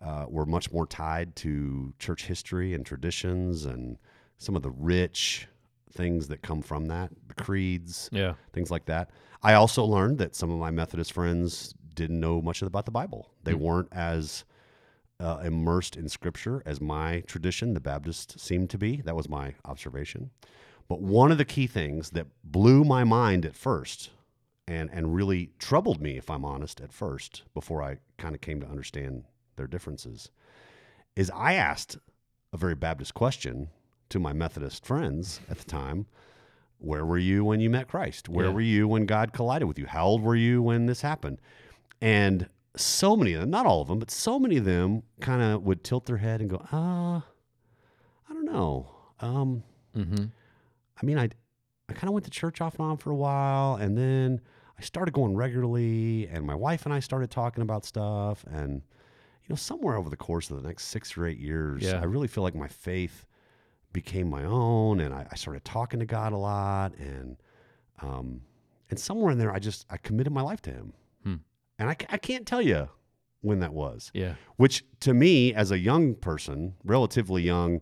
uh, were much more tied to church history and traditions and some of the rich things that come from that, the creeds, yeah things like that. I also learned that some of my Methodist friends didn't know much about the Bible. They weren't as uh, immersed in Scripture as my tradition, the Baptist, seemed to be. That was my observation. But one of the key things that blew my mind at first and, and really troubled me, if I'm honest, at first, before I kind of came to understand their differences, is I asked a very Baptist question to my Methodist friends at the time where were you when you met Christ? Where Yeah. were you when God collided with you? How old were you when this happened? And so many of them, not all of them, but so many of them kind of would tilt their head and go, uh, I don't know. Um, mm-hmm. I mean, I, I kind of went to church off and on for a while, and then I started going regularly, and my wife and I started talking about stuff, and you know, somewhere over the course of the next six or eight years, Yeah. I really feel like my faith became my own, and I, I started talking to God a lot, and um, and somewhere in there, I just I committed my life to Him, Hmm. and I, I can't tell you when that was. Yeah. Which to me as a young person relatively young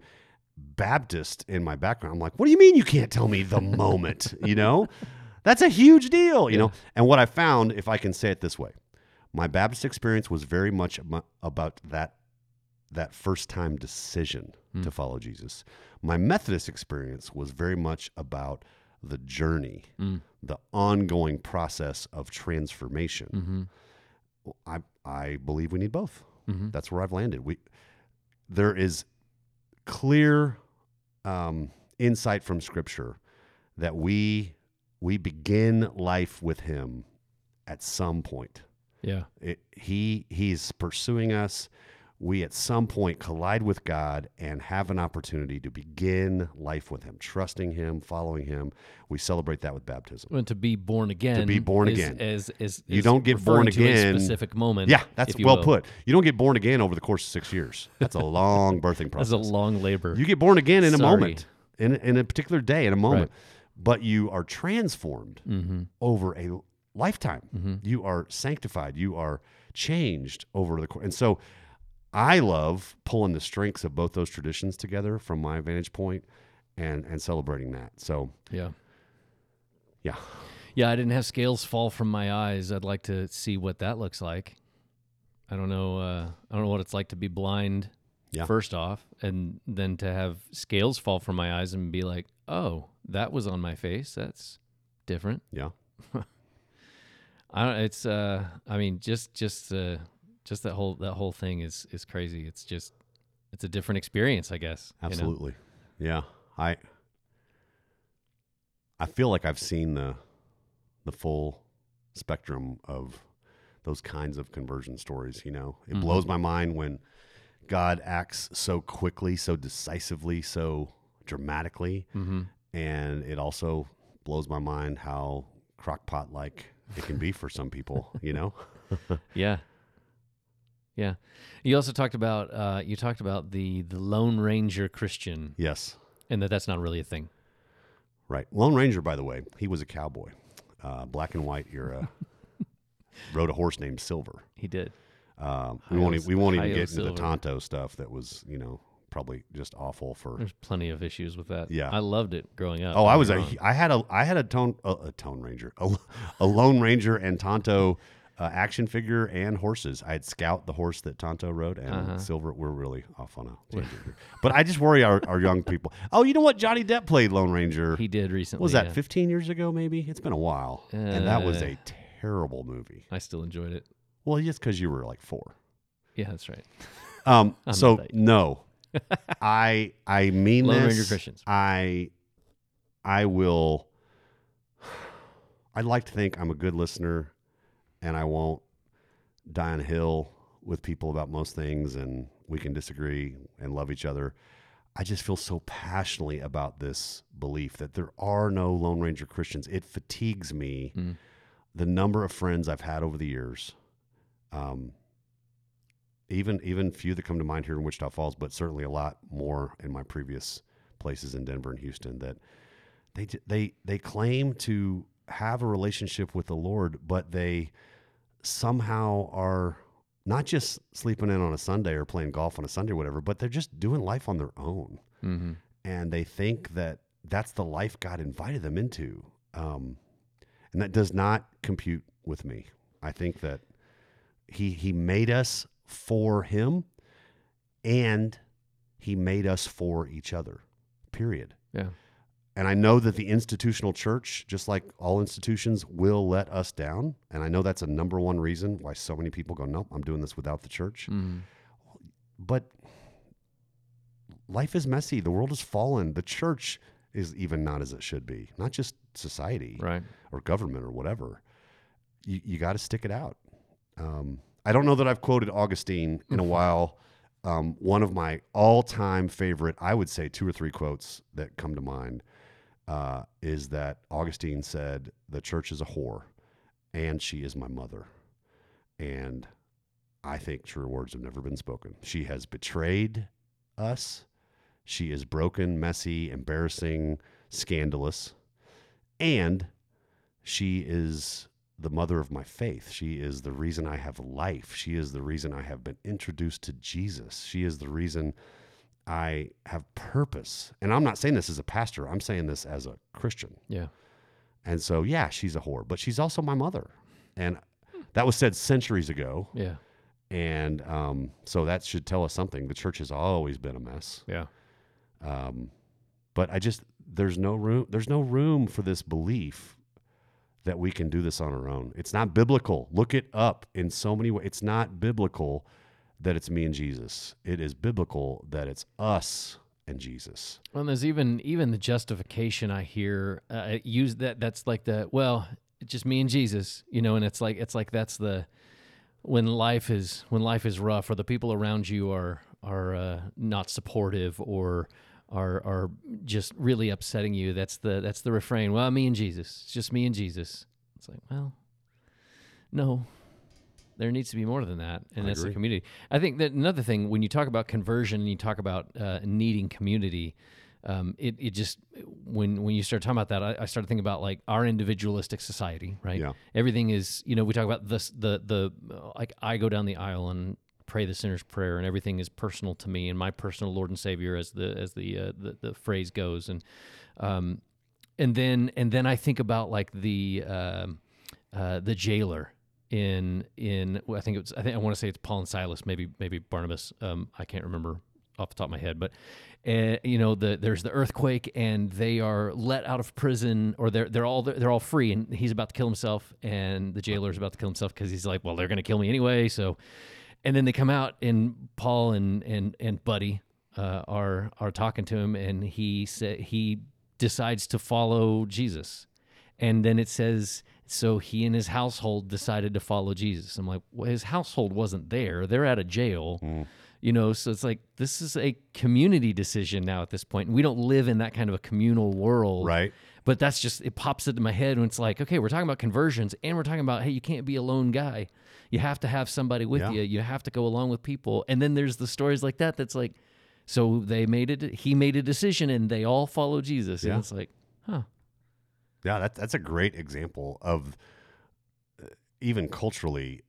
baptist in my background i'm like what do you mean you can't tell me the moment? You know? That's a huge deal you know? And what i found if i can say it this way my baptist experience was very much about that that first time decision to follow jesus my methodist experience was very much about the journey the ongoing process of transformation mm-hmm. I I believe we need both. Mhm. That's where I've landed. We there is clear um, insight from Scripture that we we begin life with Him at some point. Yeah It, he he's pursuing us. We at some point collide with God and have an opportunity to begin life with Him, trusting Him, following Him. We celebrate that with baptism. And to be born again to be born is- again. is, is, You don't get born referring to a again- specific moment Yeah, that's well will. put. You don't get born again over the course of six years. That's a long birthing process. that's a long labor You get born again in a moment, in, in a particular day, in a moment. Right. But you are transformed mm-hmm. over a lifetime. Mm-hmm. You are sanctified. You are changed over the course. And so I love pulling the strengths of both those traditions together from my vantage point and, and celebrating that. So, yeah yeah. Yeah, I didn't have scales fall from my eyes. I'd like to see what that looks like. I don't know. Uh, I don't know what it's like to be blind. Yeah. First off, and then to have scales fall from my eyes and be like, "Oh, that was on my face. That's different." Yeah. I don't. It's. Uh. I mean, just just uh, just that whole that whole thing is is crazy. It's just it's a different experience, I guess. you know? Absolutely. Yeah. I I feel like I've seen the the full spectrum of those kinds of conversion stories, you know. It Mhm. blows my mind when God acts so quickly, so decisively, so dramatically Mm-hmm. and it also blows my mind how crockpot like it can be for some people. You know. Yeah. Yeah. You also talked about uh, you talked about the the Lone Ranger Christian, yes. and that that's not really a thing. Right. Lone Ranger, by the way, he was a cowboy, uh, black and white era. rode a horse named Silver. He did. Um, we won't. We won't even get into the Tonto stuff. That was, you know, probably just awful for. There's plenty of issues with that. Yeah. I loved it growing up. Oh, I was a. I had a. I had a tone. A, a tone ranger. A, a Lone Ranger and Tonto uh, action figure and horses. I had Scout, the horse that Tonto rode, and Uh-huh. Silver. We're really off on a tangent here. But I just worry our, our young people. Oh, you know what? Johnny Depp played Lone Ranger. He did recently. What was that yeah. 15 years ago? Maybe it's been a while, and that was Uh, a terrible movie. I still enjoyed it. Well, just because you were like four. Yeah, that's right. Um, so no, I I mean Lone this. Ranger Christians. I I will. I like to think I'm a good listener, and I won't die on a hill with people about most things, and we can disagree and love each other. I just feel so passionately about this belief that there are no Lone Ranger Christians. It fatigues me Mm. the number of friends I've had over the years. Um, even even few that come to mind here in Wichita Falls, but certainly a lot more in my previous places in Denver and Houston that they they they claim to have a relationship with the Lord, but they somehow are not just sleeping in on a Sunday or playing golf on a Sunday or whatever, but they're just doing life on their own, hmm and they think that that's the life God invited them into, um, and that does not compute with me. I think that he he made us for him and he made us for each other period Yeah. and i know that the institutional church just like all institutions will let us down and i know that's a number one reason why so many people go nope i'm doing this without the church hmm but life is messy the world has fallen the church is even not as it should be not just society Right. or government or whatever. You, you got to stick it out. Um, I don't know that I've quoted Augustine in a while. Um, one of my all time favorite, I would say two or three quotes that come to mind uh, is that Augustine said, The church is a whore and she is my mother. And I think truer words have never been spoken. She has betrayed us. She is broken, messy, embarrassing, scandalous. And she is the mother of my faith. She is the reason I have life. She is the reason I have been introduced to Jesus. She is the reason I have purpose. And I'm not saying this as a pastor, I'm saying this as a Christian. Yeah. And so, yeah, she's a whore, but she's also my mother. And that was said centuries ago. Yeah. And um, so that should tell us something. The church has always been a mess. Yeah. Um, but I just there's no room there's no room for this belief that we can do this on our own. It's not biblical. Look it up in so many ways. It's not biblical that it's me and Jesus. It is biblical that it's us and Jesus. Well, and there's even even the justification I hear uh, use that that's like the well, it's just me and Jesus, you know, and it's like it's like that's the when life is when life is rough or the people around you are are uh, not supportive or are are just really upsetting you. That's the that's the refrain. Well, me and Jesus. It's just me and Jesus. It's like, well, no. There needs to be more than that, and I that's the community. I think that another thing when you talk about conversion and you talk about uh, needing community, um, it it just when when you start talking about that, I, I started thinking about like our individualistic society, right? Yeah. Everything is you know we talk about this the the like I go down the aisle and pray the sinner's prayer, and everything is personal to me and my personal Lord and Savior, as the as the uh, the, the phrase goes, and um, and then and then I think about like the um, uh, the jailer in in I think it's I think I want to say it's Paul and Silas, maybe maybe Barnabas. Um, I can't remember off the top of my head, but uh, you know the there's the earthquake and they are let out of prison or they're they're all they're all free and he's about to kill himself and the jailer is about to kill himself because he's like well they're gonna kill me anyway so and then they come out and Paul and and and Buddy uh, are are talking to him and he said he decides to follow Jesus and then it says so he and his household decided to follow Jesus. I'm like, well, his household wasn't there. They're out of jail. You know, so it's like this is a community decision now at this point. And we don't live in that kind of a communal world. Right. But that's just it pops into my head when it's like, okay, we're talking about conversions and we're talking about, hey, you can't be a lone guy. You have to have somebody with Yeah. you. You have to go along with people. And then there's the stories like that that's like, so they made it he made a decision and they all follow Jesus. Yeah. And it's like, huh. Yeah, that, that's a great example of uh, even culturally,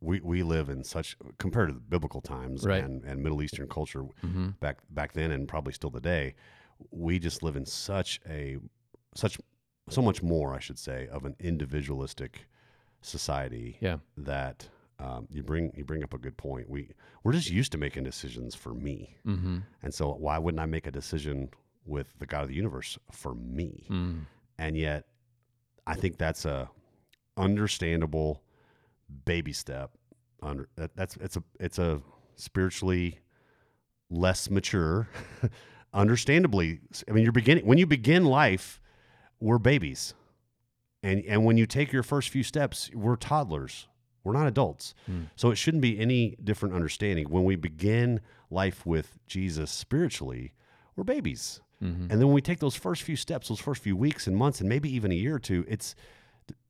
we, we live in such compared to the biblical times Right. and, and Middle Eastern culture Mm-hmm. back back then and probably still today. We just live in such a such so much more, I should say, of an individualistic society Yeah. that um, you bring you bring up a good point. We we're just used to making decisions for me, Mm-hmm. and so why wouldn't I make a decision with the God of the universe for me? Mm. and yet I think that's a understandable baby step. Under that, that's it's a it's a spiritually less mature, understandably. I mean, you're beginning when you begin life, we're babies, and and when you take your first few steps, we're toddlers. We're not adults, Hmm. so it shouldn't be any different understanding. When we begin life with Jesus spiritually, we're babies. Mm-hmm. And then when we take those first few steps, those first few weeks and months, and maybe even a year or two, it's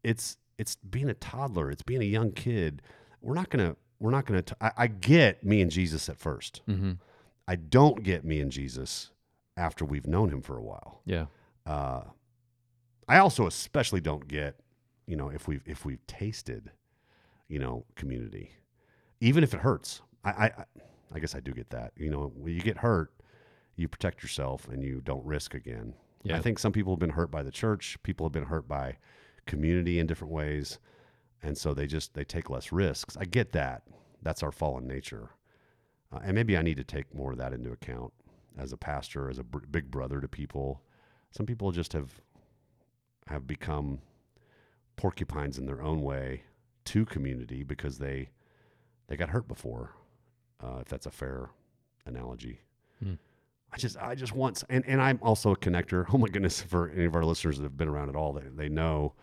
it's it's being a toddler, it's being a young kid. We're not gonna we're not gonna. T- I, I get me and Jesus at first. Mm-hmm. I don't get me and Jesus after we've known him for a while. Yeah. Uh, I also especially don't get, you know, if we've if we've tasted, you know, community, even if it hurts. I I, I- guess I do get that. You know, when you get hurt, you protect yourself and you don't risk again. Yeah. I think some people have been hurt by the church. People have been hurt by community in different ways, and so they just they take less risks. I get that. That's our fallen nature, uh, and maybe I need to take more of that into account as a pastor, as a br- big brother to people. Some people just have have become porcupines in their own way to community because they they got hurt before. Uh, if that's a fair analogy. Hmm. I just I just want and, and I'm also a connector. Oh my goodness, for any of our listeners that have been around at all, they, they know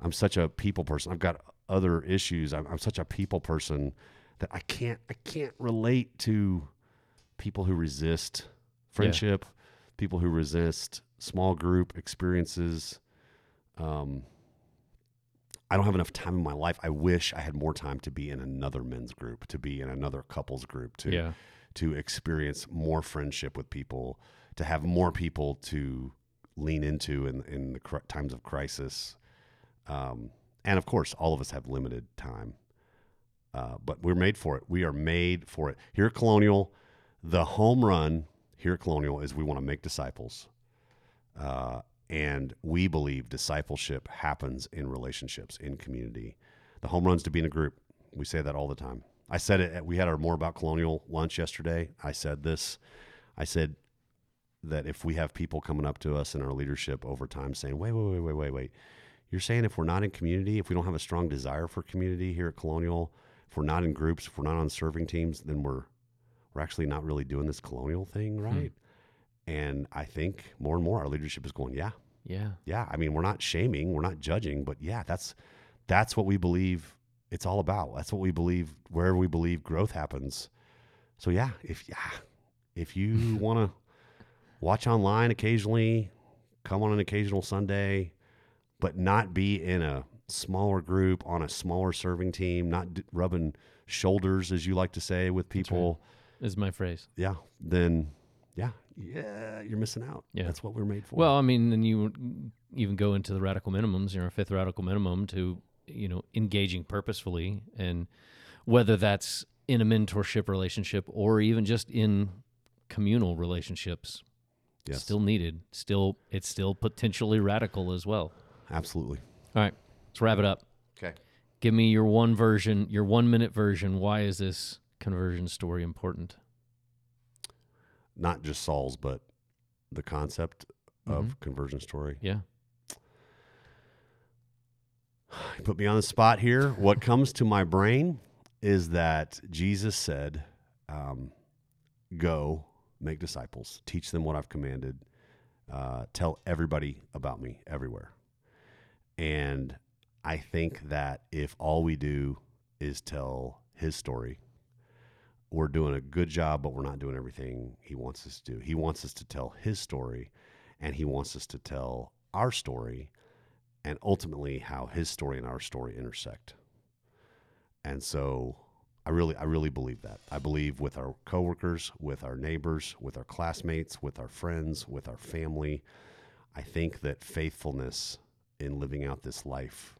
I'm such a people person. I've got other issues. I'm, I'm such a people person that I can't I can't relate to people who resist friendship, people who resist small group experiences. Um, I don't have enough time in my life. I wish I had more time to be in another men's group, to be in another couples group, to Yeah. to experience more friendship with people, to have more people to lean into in in the cr- times of crisis. Um, and of course, all of us have limited time, uh, but we're made for it. We are made for it. Here at Colonial, the home run here at Colonial is we want to make disciples. Uh, and we believe discipleship happens in relationships, in community. The home runs to be in a group. We say that all the time. I said it. We had our more about colonial lunch yesterday. I said this. I said that if we have people coming up to us in our leadership over time saying, "Wait, wait, wait, wait, wait, wait," you're saying if we're not in community, if we don't have a strong desire for community here at Colonial, if we're not in groups, if we're not on serving teams, then we're we're actually not really doing this colonial thing right. And I think more and more our leadership is going, yeah, Yeah. yeah. I mean, we're not shaming, we're not judging, but yeah, that's that's what we believe it's all about. That's what we believe wherever we believe growth happens. So yeah, if yeah, if you want to watch online occasionally, come on an occasional Sunday, but not be in a smaller group on a smaller serving team, not d- rubbing shoulders as you like to say with people. Is my phrase. Yeah, then yeah, yeah, you're missing out. Yeah. That's what we're made for. Well, I mean, then you even go into the radical minimums, you know, fifth radical minimum to, you know, engaging purposefully and whether that's in a mentorship relationship or even just in communal relationships, yes, still needed. Still, it's still potentially radical as well. absolutely. All right, let's wrap it up. Okay. Give me your one version, your one minute version. Why is this conversion story important? Not just Saul's, but the concept of conversion story. Yeah. You put me on the spot here. What comes to my brain is that Jesus said, um, Go make disciples, teach them what I've commanded, uh, tell everybody about me everywhere. And I think that if all we do is tell his story, we're doing a good job, but we're not doing everything He wants us to do. He wants us to tell His story, and He wants us to tell our story, and ultimately how His story and our story intersect. And so, I really, I really believe that. I believe with our coworkers, with our neighbors, with our classmates, with our friends, with our family. I think that faithfulness in living out this life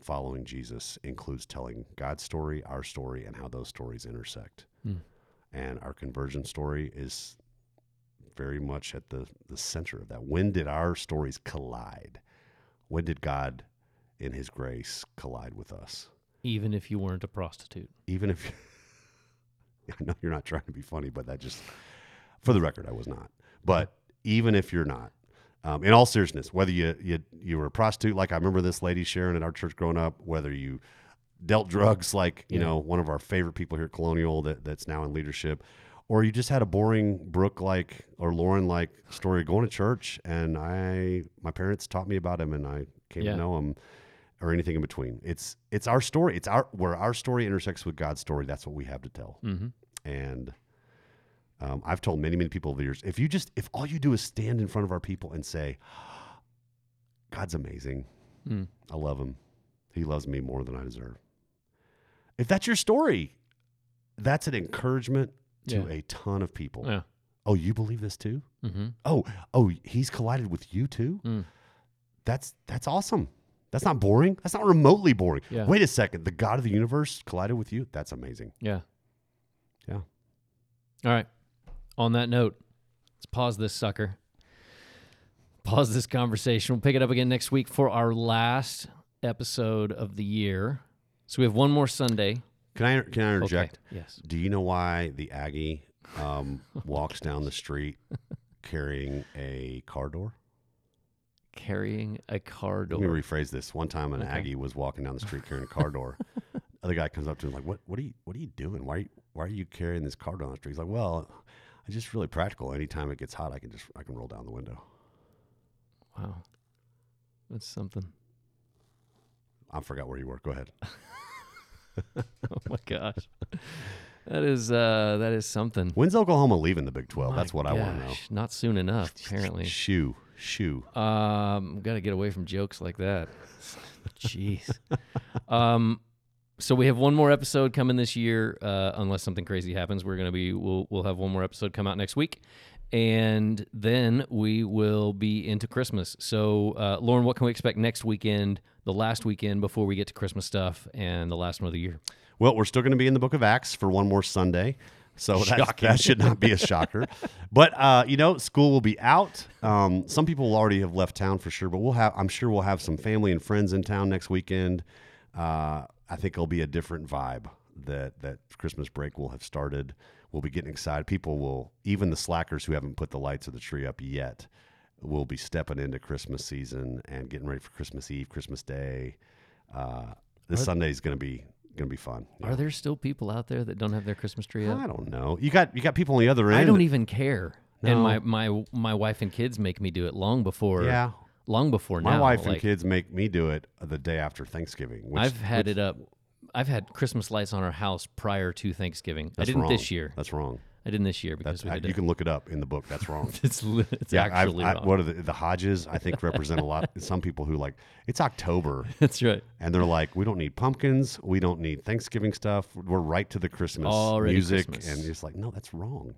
following Jesus includes telling God's story, our story, and how those stories intersect. Mm. And our conversion story is very much at the, the center of that. When did our stories collide? When did God, in His grace, collide with us? Even if you weren't a prostitute. Even if I know you're not trying to be funny, but that just, for the record, I was not. But even if you're not, um, in all seriousness, whether you, you you were a prostitute, like I remember this lady sharing at our church growing up, whether you dealt drugs, like you Yeah. know one of our favorite people here at Colonial that, that's now in leadership, or you just had a boring Brooke like or Lauren like story of going to church, and I my parents taught me about him, and I came Yeah. to know him, or anything in between. It's it's our story. It's our where our story intersects with God's story. That's what we have to tell, Mm-hmm. and. Um, I've told many, many people over the years, if you just, if all you do is stand in front of our people and say, God's amazing. Mm. I love him. He loves me more than I deserve. If that's your story, that's an encouragement to Yeah. a ton of people. Yeah. Oh, you believe this too? Mm-hmm. Oh, oh, he's collided with you too? Mm. That's that's awesome. That's not boring. That's not remotely boring. Yeah. Wait a second. The God of the universe collided with you? That's amazing. Yeah. Yeah. All right. On that note, let's pause this sucker. Pause this conversation. We'll pick it up again next week for our last episode of the year. So we have one more Sunday. Can I can I interject? Okay. Yes. Do you know why the Aggie um, walks down the street carrying a car door? Carrying a car door. Let me rephrase this. One time, an Okay. Aggie was walking down the street carrying a car door. Other guy comes up to him like, "What? What are you? What are you doing? Why? Are you, why are you carrying this car down the street?" He's like, "Well, it's just really practical. Anytime it gets hot, I can just I can roll down the window." Wow. That's something. I forgot where you were. Go ahead. Oh my gosh. That is uh that is something. When's Oklahoma leaving the Big Twelve? My That's what I want to know. gosh, Not soon enough, apparently. Shoe, shoe. Um, I've got to get away from jokes like that. Jeez. um, so we have one more episode coming this year, uh, unless something crazy happens. We're gonna be we'll we'll have one more episode come out next week, and then we will be into Christmas. So, uh, Lauren, what can we expect next weekend? The last weekend before we get to Christmas stuff, and the last one of the year. Well, we're still going to be in the Book of Acts for one more Sunday. So that, that should not be a shocker. but uh, you know, school will be out. Um, some people will already have left town for sure, but we'll have. I'm sure we'll have some family and friends in town next weekend. Uh, I think it'll be a different vibe. That that Christmas break will have started. We'll be getting excited. People will, even the slackers who haven't put the lights of the tree up yet, will be stepping into Christmas season and getting ready for Christmas Eve, Christmas Day. Uh, this Are- Sunday is going to be going to be fun. Yeah. Are there still people out there that don't have their Christmas tree up? I don't know. You got you got people on the other end. I don't even care. And my, my my wife and kids make me do it long before Yeah, long before my now. wife and kids make me do it the day after Thanksgiving. Which, I've had which- it up. I've had Christmas lights on our house prior to Thanksgiving. I didn't wrong. this year. That's wrong. I didn't this year because That's I- you can look it up in the book. That's wrong. it's it's yeah, actually I, wrong. what are the, the Hodges? I think represent a lot. Some people who like it's October That's right. and they're like, we don't need pumpkins, we don't need Thanksgiving stuff. We're right to the Christmas Already music, Christmas. and it's like, no, that's wrong.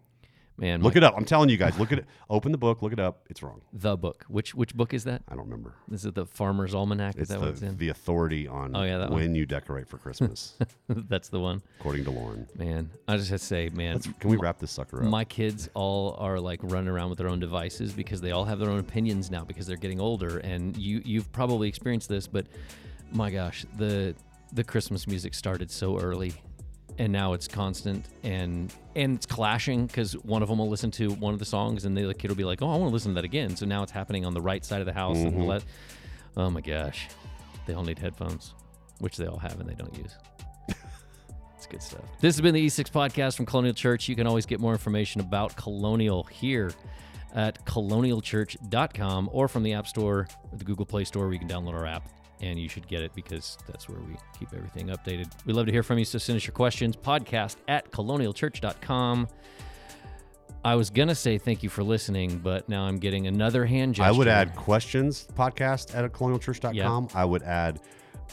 Man, Look my- it up. I'm telling you guys, look at it. Open the book, look it up. It's wrong. the book. Which which book is that? I don't remember. Is it the Farmer's Almanac? Is that what it's the, in? the authority on Oh, yeah, that one. when you decorate for Christmas, That's the one. according to Lauren. Man, I just have to say, man, Let's, can we wrap this sucker up? my kids all are like running around with their own devices because they all have their own opinions now because they're getting older and you you've probably experienced this but my gosh the the christmas music started so early and now it's constant and and it's clashing because one of them will listen to one of the songs and the kid will be like oh i want to listen to that again so now it's happening on the right side of the house and the Mhm. left oh my gosh they all need headphones which they all have and they don't use it's good stuff. This has been the E6 podcast from Colonial Church. You can always get more information about Colonial here at colonialchurch.com or from the App Store or the Google Play Store where you can download our app. And you should get it because that's where we keep everything updated. We love to hear from you, so send us your questions. Podcast at colonialchurch.com. I was gonna say thank you for listening, but now I'm getting another hand gesture. I would add questions podcast at colonialchurch.com. I would add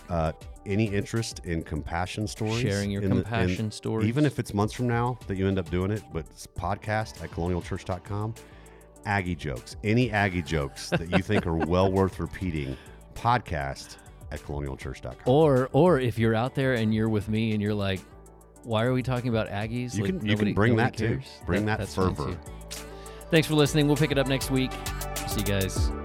uh, any interest in compassion stories. Sharing your in the- compassion stories. Even if it's months from now that you end up doing it, but it's podcast at colonialchurch.com. Aggie jokes, any Aggie jokes that you think are well worth repeating, podcast at colonialchurch.com. Or or if you're out there and you're with me and you're like, why are we talking about Aggies? You Like, can- you can bring nobody that too. cares? Bring that fine fervor. Thanks for listening. We'll pick it up next week. See you guys.